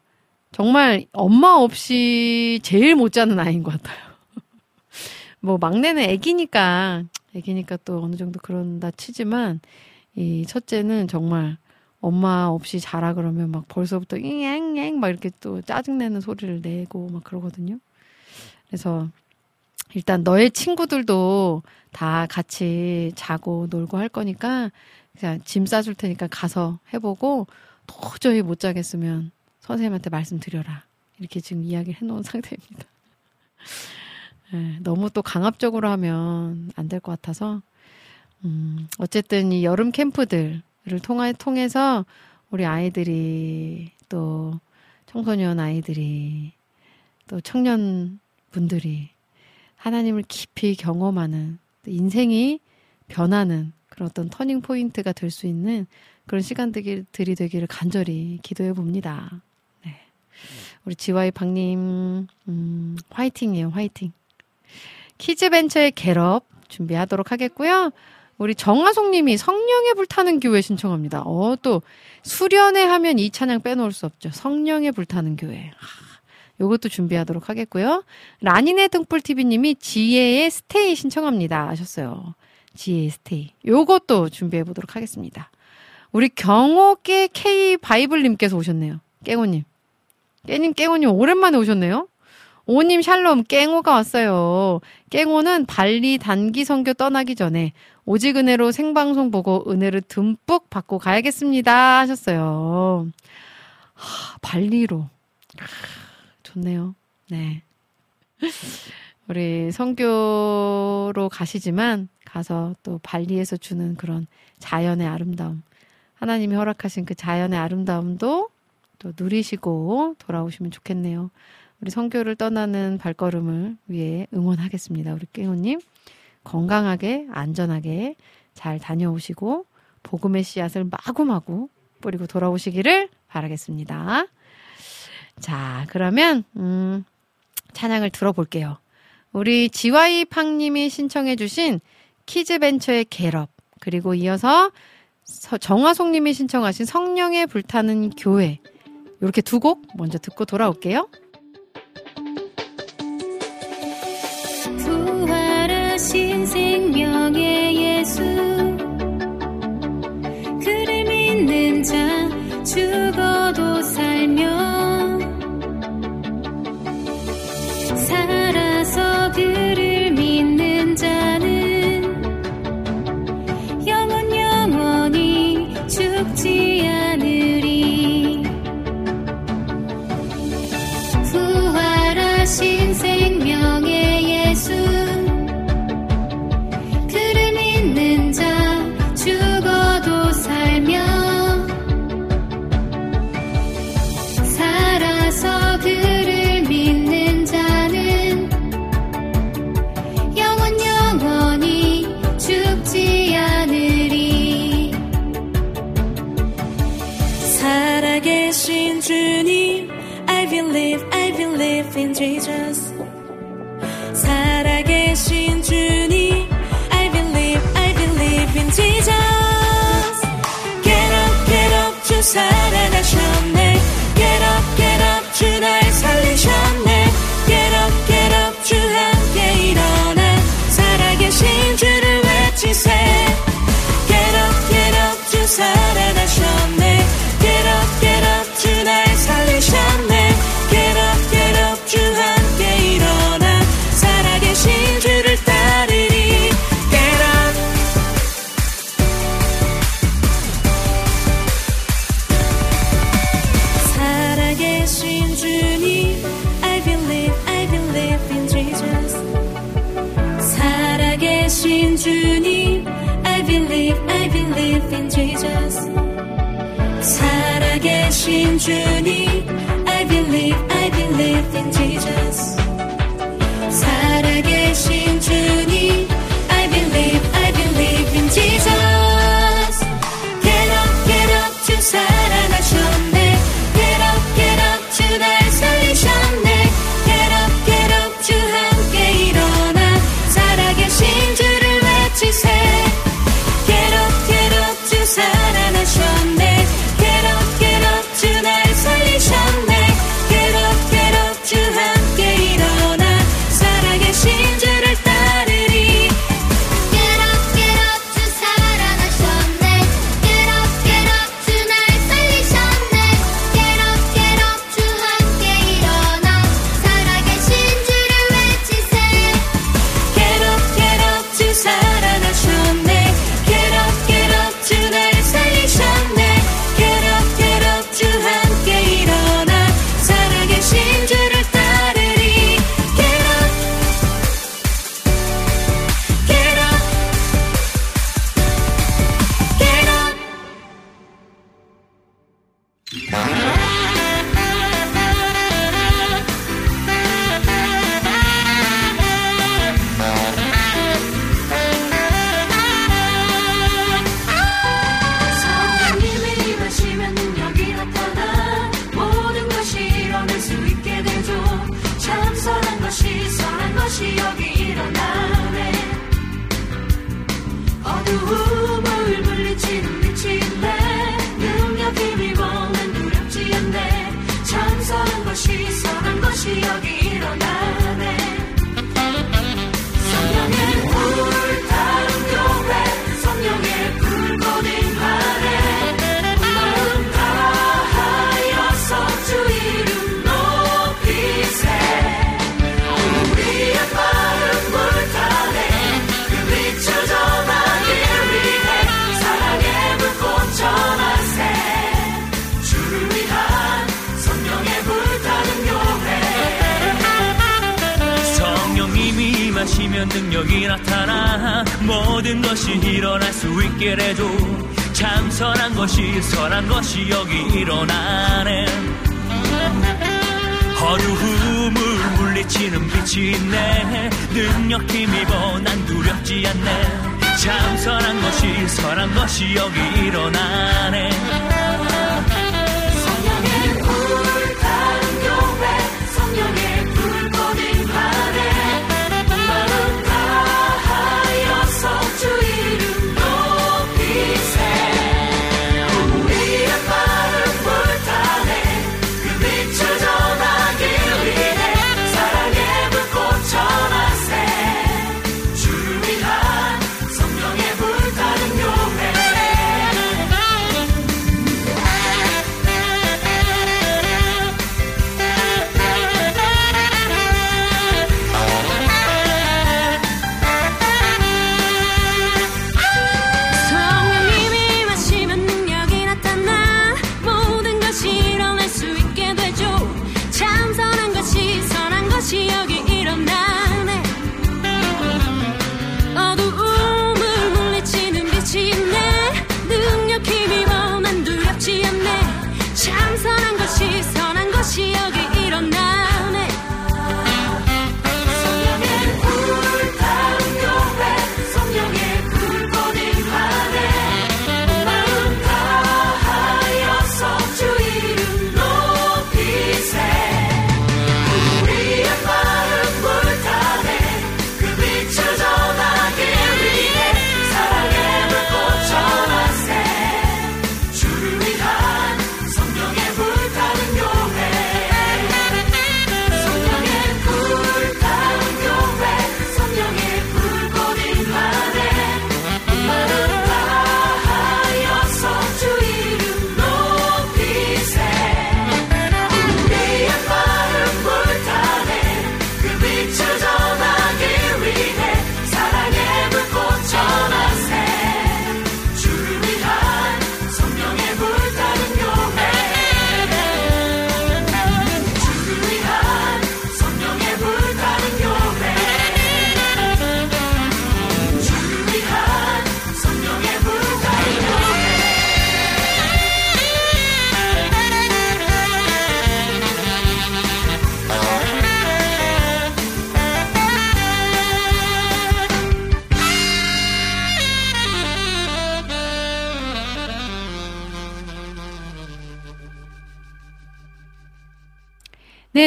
정말 엄마 없이 제일 못 자는 아이인 것 같아요. 뭐 막내는 애기니까 애기니까 또 어느 정도 그런다 치지만 이 첫째는 정말 엄마 없이 자라 그러면 막 벌써부터 잉앵앵 막 이렇게 또 짜증내는 소리를 내고 막 그러거든요. 그래서 일단 너의 친구들도 다 같이 자고 놀고 할 거니까 그냥 짐 싸줄 테니까 가서 해보고 도저히 못 자겠으면 선생님한테 말씀드려라. 이렇게 지금 이야기를 해놓은 상태입니다. 네, 너무 또 강압적으로 하면 안 될 것 같아서 음, 어쨌든 이 여름 캠프들 을 통해, 통해서 우리 아이들이 또 청소년 아이들이 또 청년 분들이 하나님을 깊이 경험하는 또 인생이 변하는 그런 어떤 turning point가 될 수 있는 그런 시간들이 되기를 간절히 기도해 봅니다. 네. 우리 GY 박님, 음, 화이팅이에요, 화이팅. Kids Venture의 Get Up 준비하도록 하겠고요. 우리 정화송 님이 성령의 불타는 교회 신청합니다. 어, 또, 수련회 하면 이 찬양 빼놓을 수 없죠. 성령의 불타는 교회. 하, 요것도 준비하도록 하겠고요. 라니네 등불TV 님이 지혜의 스테이 신청합니다. 하셨어요. 지혜의 스테이. 요것도 준비해 보도록 하겠습니다. 우리 경호계 K 바이블님께서 오셨네요. 깽호님. 깨님, 깽호님 오랜만에 오셨네요. 오님 샬롬 깽호가 왔어요. 깽호는 발리 단기 선교 떠나기 전에 오직 은혜로 생방송 보고 은혜를 듬뿍 받고 가야겠습니다 하셨어요. 하, 발리로 하, 좋네요. 네. 우리 선교로 가시지만 가서 또 발리에서 주는 그런 자연의 아름다움 하나님이 허락하신 그 자연의 아름다움도 또 누리시고 돌아오시면 좋겠네요. 우리 성교를 떠나는 발걸음을 위해 응원하겠습니다. 우리 깨호님 건강하게 안전하게 잘 다녀오시고 복음의 씨앗을 마구마구 뿌리고 돌아오시기를 바라겠습니다. 자, 그러면 음, 찬양을 들어볼게요. 우리 지와이 팡님이 신청해주신 키즈벤처의 겟업 그리고 이어서 정화송님이 신청하신 성령의 불타는 교회 이렇게 두 곡 먼저 듣고 돌아올게요. 부활하신 생명의 예수. 그를 믿는 자 죽어도 살며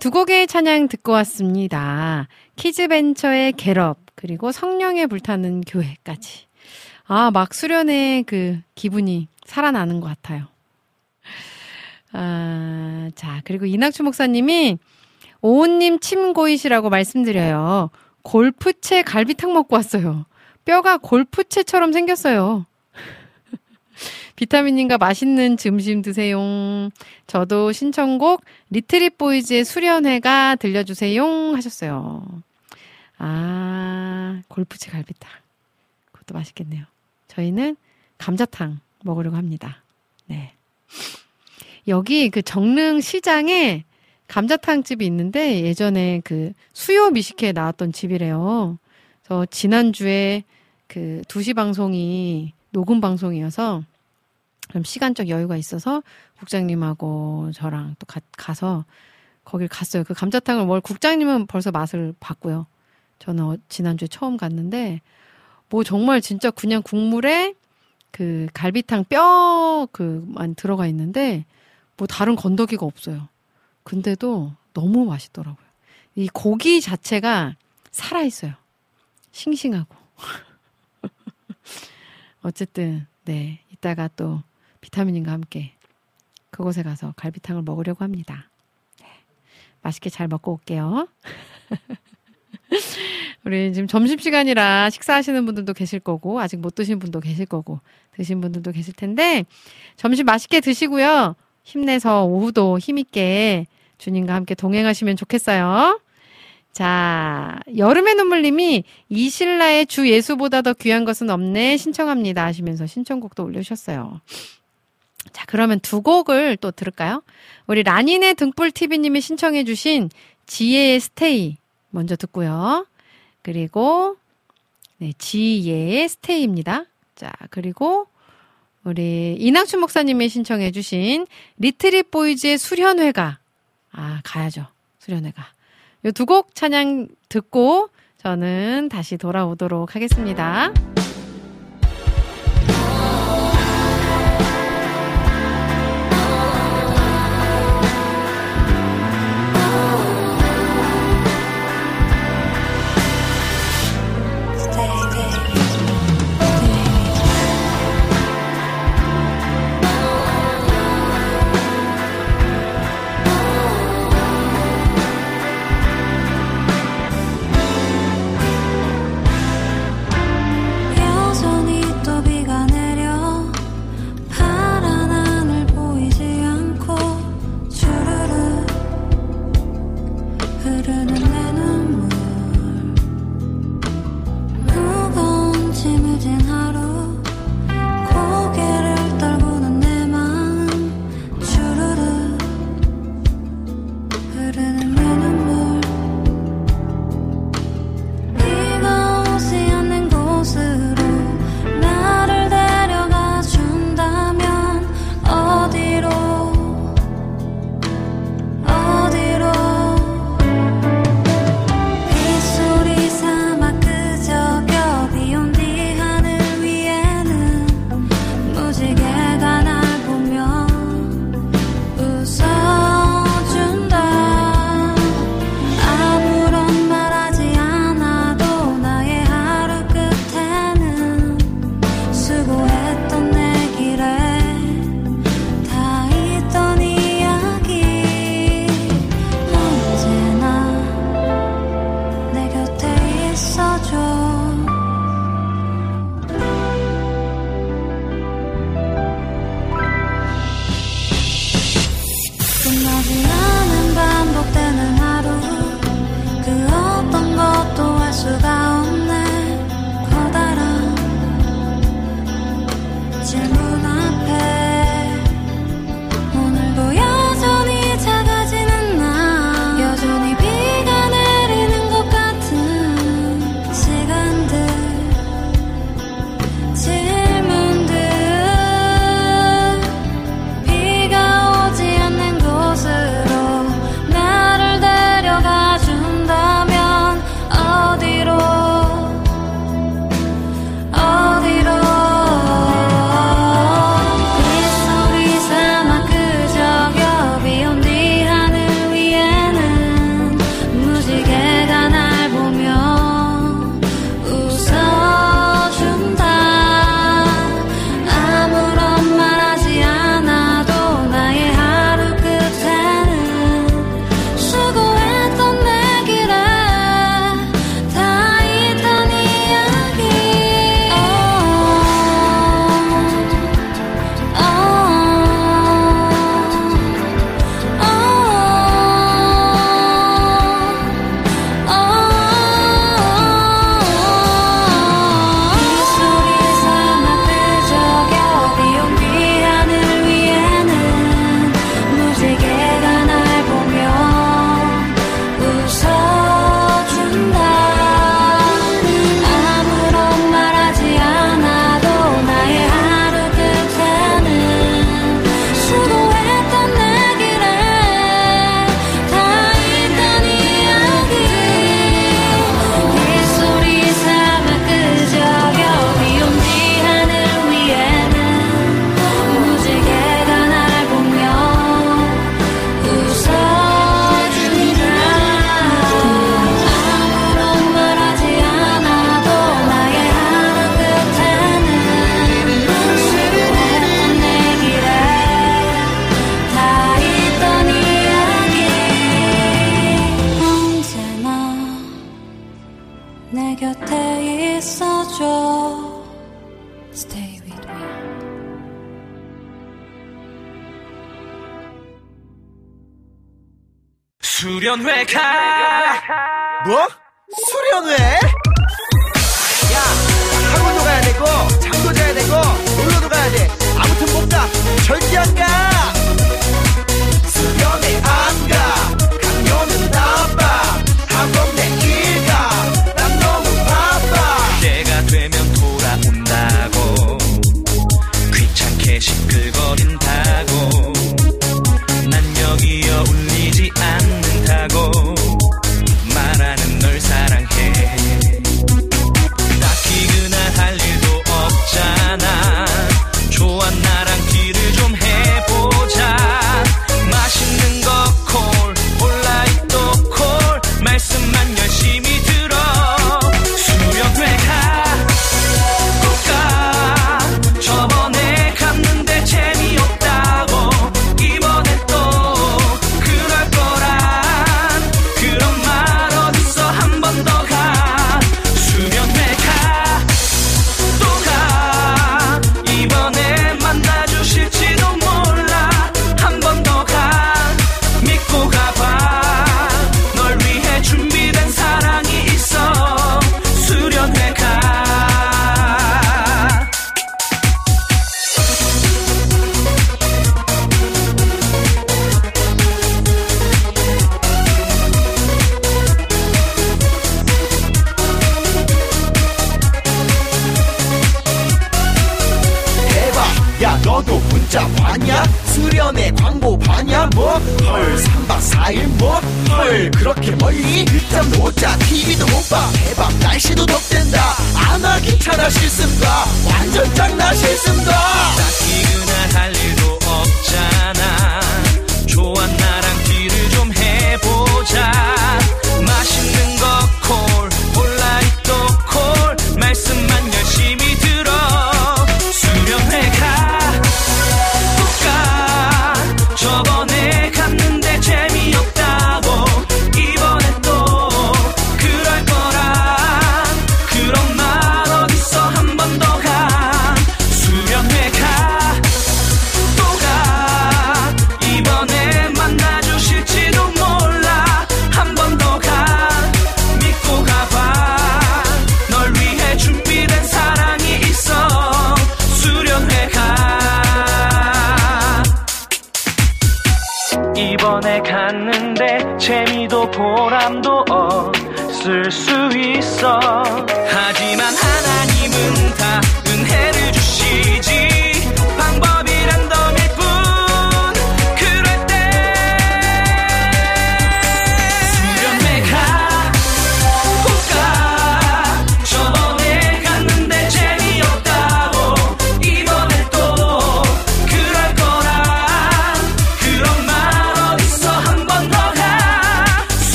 두 곡의 찬양 듣고 왔습니다. 키즈벤처의 겟업, 그리고 성령의 불타는 교회까지. 아, 막 수련의 그 기분이 살아나는 것 같아요. 아, 자, 그리고 이낙주 목사님이 오은님 침고이시라고 말씀드려요. 골프채 갈비탕 먹고 왔어요. 뼈가 골프채처럼 생겼어요. 비타민님과 맛있는 점심 드세요. 저도 신청곡 리트릿 보이즈의 수련회가 들려주세요 하셨어요. 아, 골프채 갈비탕. 그것도 맛있겠네요. 저희는 감자탕 먹으려고 합니다. 네. 여기 그 정릉 시장에 감자탕 집이 있는데 예전에 그 수요 미식회에 나왔던 집이래요. 그래서 지난주에 그 2시 방송이 녹음 방송이어서 그럼 시간적 여유가 있어서 국장님하고 저랑 또 가, 가서 거길 갔어요. 그 감자탕을 뭘 국장님은 벌써 맛을 봤고요. 저는 어- 지난주에 처음 갔는데 뭐 정말 진짜 그냥 국물에 그 갈비탕 뼈 그만 들어가 있는데 뭐 다른 건더기가 없어요. 근데도 너무 맛있더라고요. 이 고기 자체가 살아 있어요. 싱싱하고. 어쨌든, 네. 이따가 또 비타민과 함께 그곳에 가서 갈비탕을 먹으려고 합니다. 네. 맛있게 잘 먹고 올게요. 우리 지금 점심시간이라 식사하시는 분들도 계실 거고, 아직 못 드신 분도 계실 거고, 드신 분들도 계실 텐데, 점심 맛있게 드시고요. 힘내서 오후도 힘있게 주님과 함께 동행하시면 좋겠어요. 자, 여름의 눈물님이 이신라의 주 예수보다 더 귀한 것은 없네 신청합니다 하시면서 신청곡도 올려주셨어요. 자, 그러면 두 곡을 또 들을까요? 우리 라닌의 등불TV님이 신청해주신 지혜의 Stay 먼저 듣고요. 그리고, 네, 지혜의 Stay입니다. 자, 그리고 우리 이낙춘 목사님이 신청해주신 Retreat Boys의 수련회가, 아, 가야죠. 수련회가. 요 두 곡 찬양 듣고 저는 다시 돌아오도록 하겠습니다.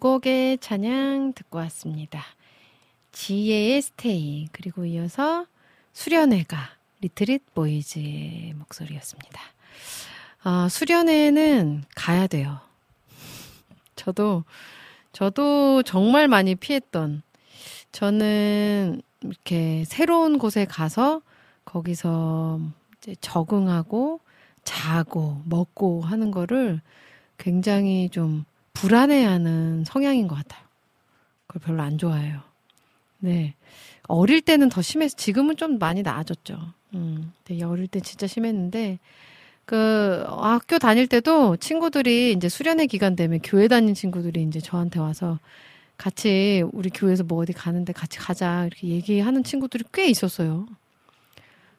곡의 찬양 듣고 왔습니다. 지혜의 스테이 그리고 이어서 수련회가 리트릿 보이즈의 목소리였습니다. 어, 수련회는 가야 돼요. 저도 저도 정말 많이 피했던 저는 이렇게 새로운 곳에 가서 거기서 이제 적응하고 자고 먹고 하는 거를 굉장히 좀 불안해하는 성향인 것 같아요. 그걸 별로 안 좋아해요. 네. 어릴 때는 더 심해서 지금은 좀 많이 나아졌죠. 음. 되게 어릴 때 진짜 심했는데 그 학교 다닐 때도 친구들이 이제 수련회 기간 되면 교회 다닌 친구들이 이제 저한테 와서 같이 우리 교회에서 뭐 어디 가는데 같이 가자 이렇게 얘기하는 친구들이 꽤 있었어요.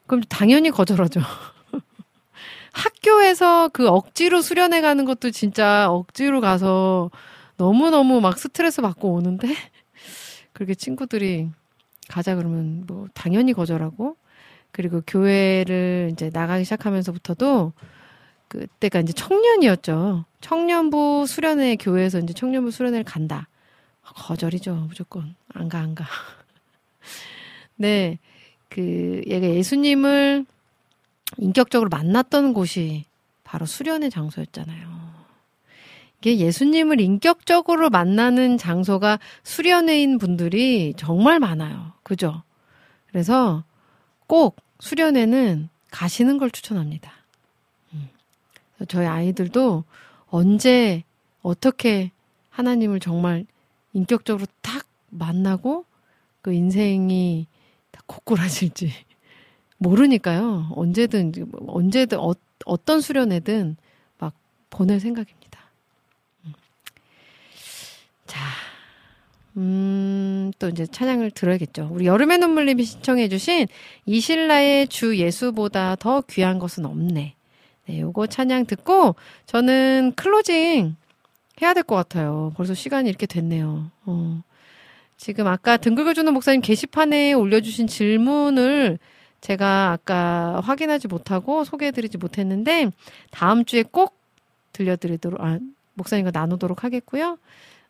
그럼 당연히 거절하죠. 학교에서 그 억지로 수련해 가는 것도 진짜 억지로 가서 너무너무 막 스트레스 받고 오는데 그렇게 친구들이 가자 그러면 뭐 당연히 거절하고 그리고 교회를 이제 나가기 시작하면서부터도 그때가 이제 청년이었죠. 청년부 수련회 교회에서 이제 청년부 수련회를 간다. 아, 거절이죠. 무조건 안 가 안 가. 네. 그 얘가 예수님을 인격적으로 만났던 곳이 바로 수련의 장소였잖아요. 이게 예수님을 인격적으로 만나는 장소가 수련회인 분들이 정말 많아요. 그죠? 그래서 꼭 수련회는 가시는 걸 추천합니다. 음. 저희 아이들도 언제 어떻게 하나님을 정말 인격적으로 딱 만나고 그 인생이 다 고꾸라질지 모르니까요. 언제든 언제든 어, 어떤 수련회든 막 보낼 생각입니다. 음. 자, 음, 또 이제 찬양을 들어야겠죠. 우리 여름의 눈물님이 신청해주신 이신라의 주 예수보다 더 귀한 것은 없네. 네, 요거 찬양 듣고 저는 클로징 해야 될 것 같아요. 벌써 시간이 이렇게 됐네요. 어. 지금 아까 등극을 주는 목사님 게시판에 올려주신 질문을 제가 아까 확인하지 못하고 소개해드리지 못했는데 다음 주에 꼭 들려드리도록 아, 목사님과 나누도록 하겠고요.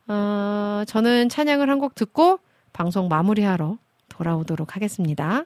어, 저는 찬양을 한 곡 듣고 방송 마무리하러 돌아오도록 하겠습니다.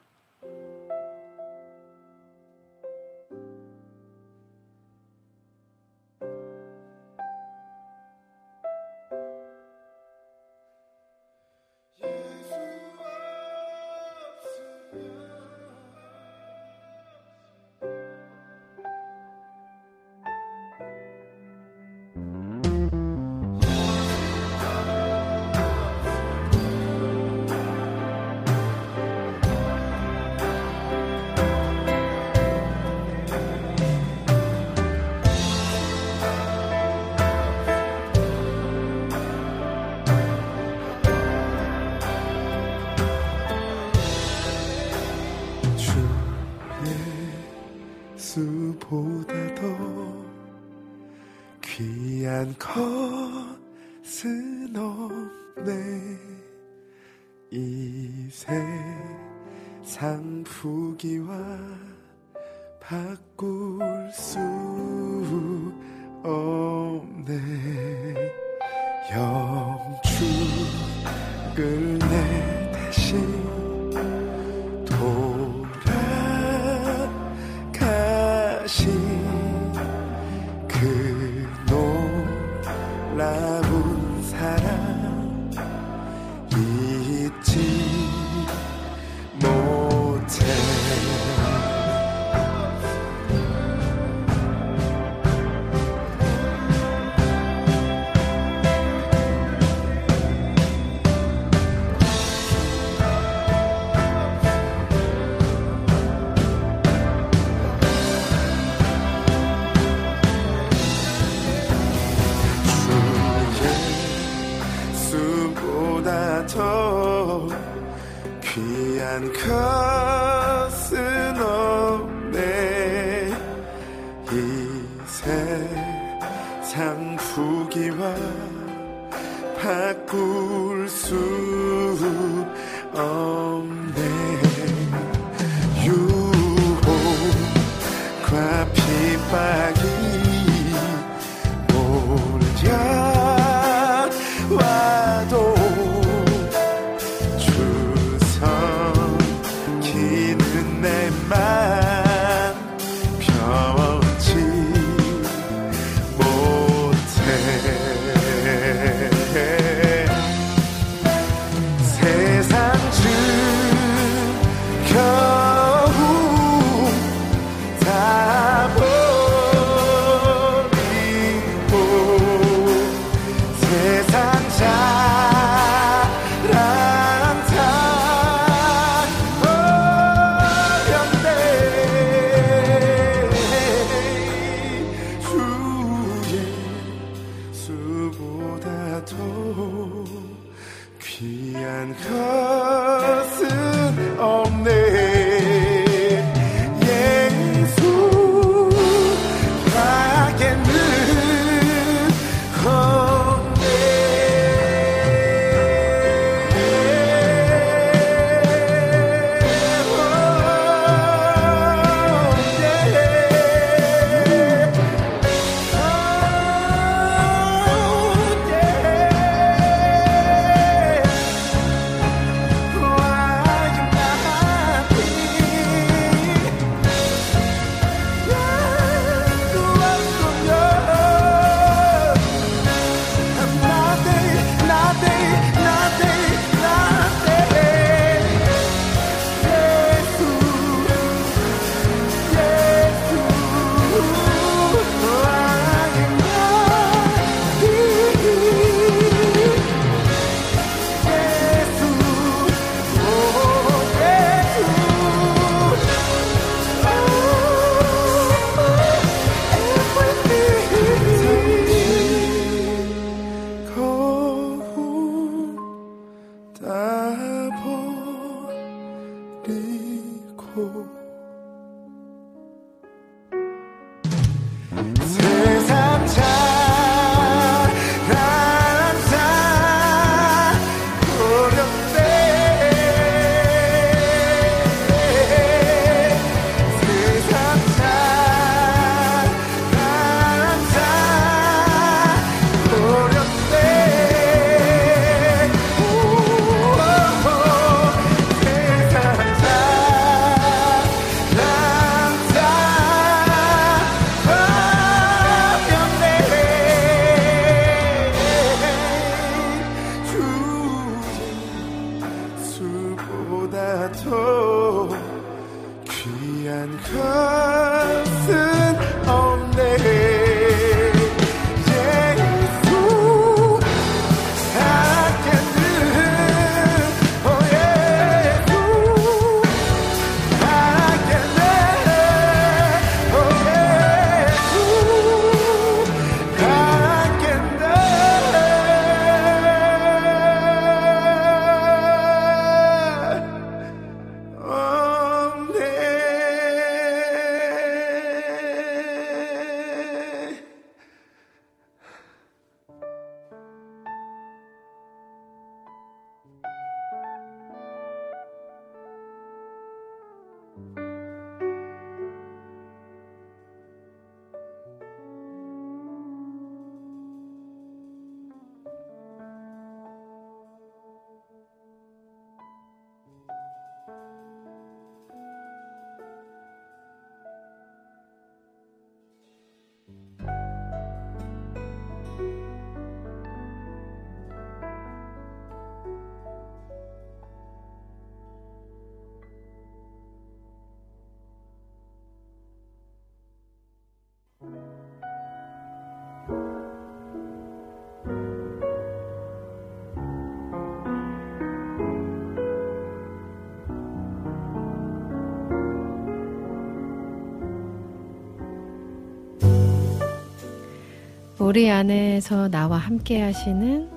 우리 안에서 나와 함께 하시는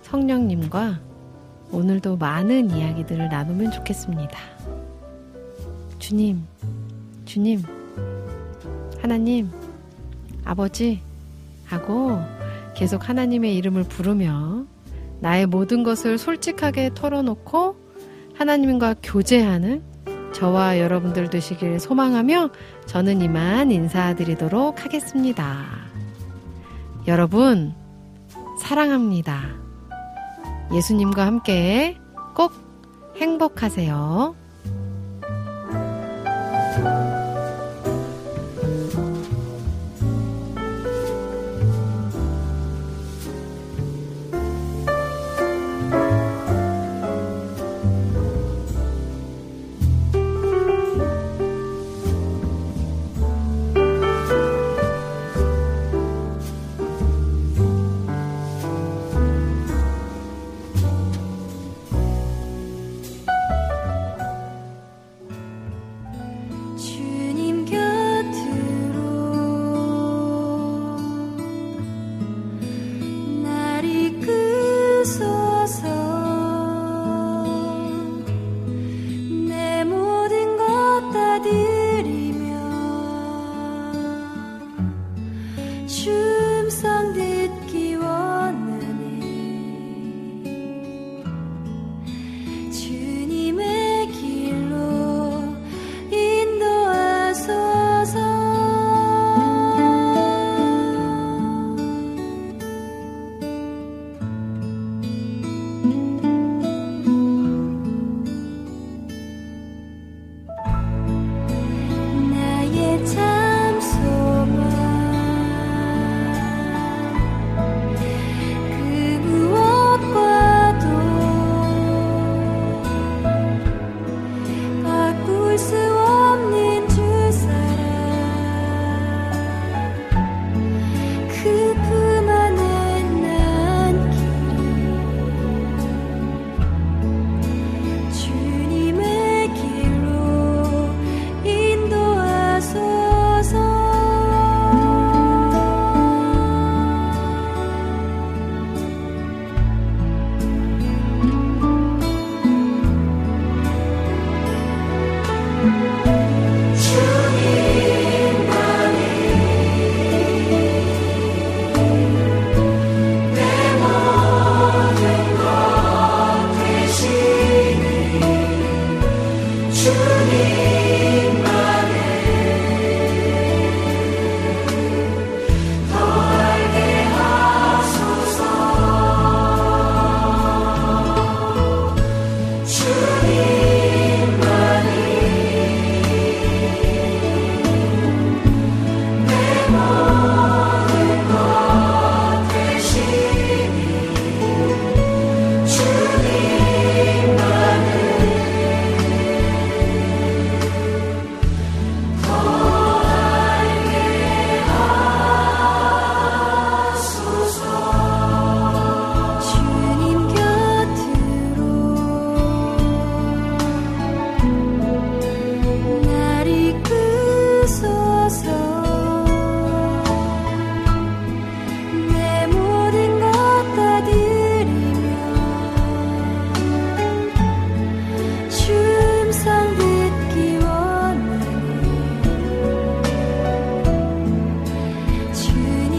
성령님과 오늘도 많은 이야기들을 나누면 좋겠습니다. 주님, 주님, 하나님, 아버지 하고 계속 하나님의 이름을 부르며 나의 모든 것을 솔직하게 털어놓고 하나님과 교제하는 저와 여러분들 되시길 소망하며 저는 이만 인사드리도록 하겠습니다. 여러분, 사랑합니다. 예수님과 함께 꼭 행복하세요.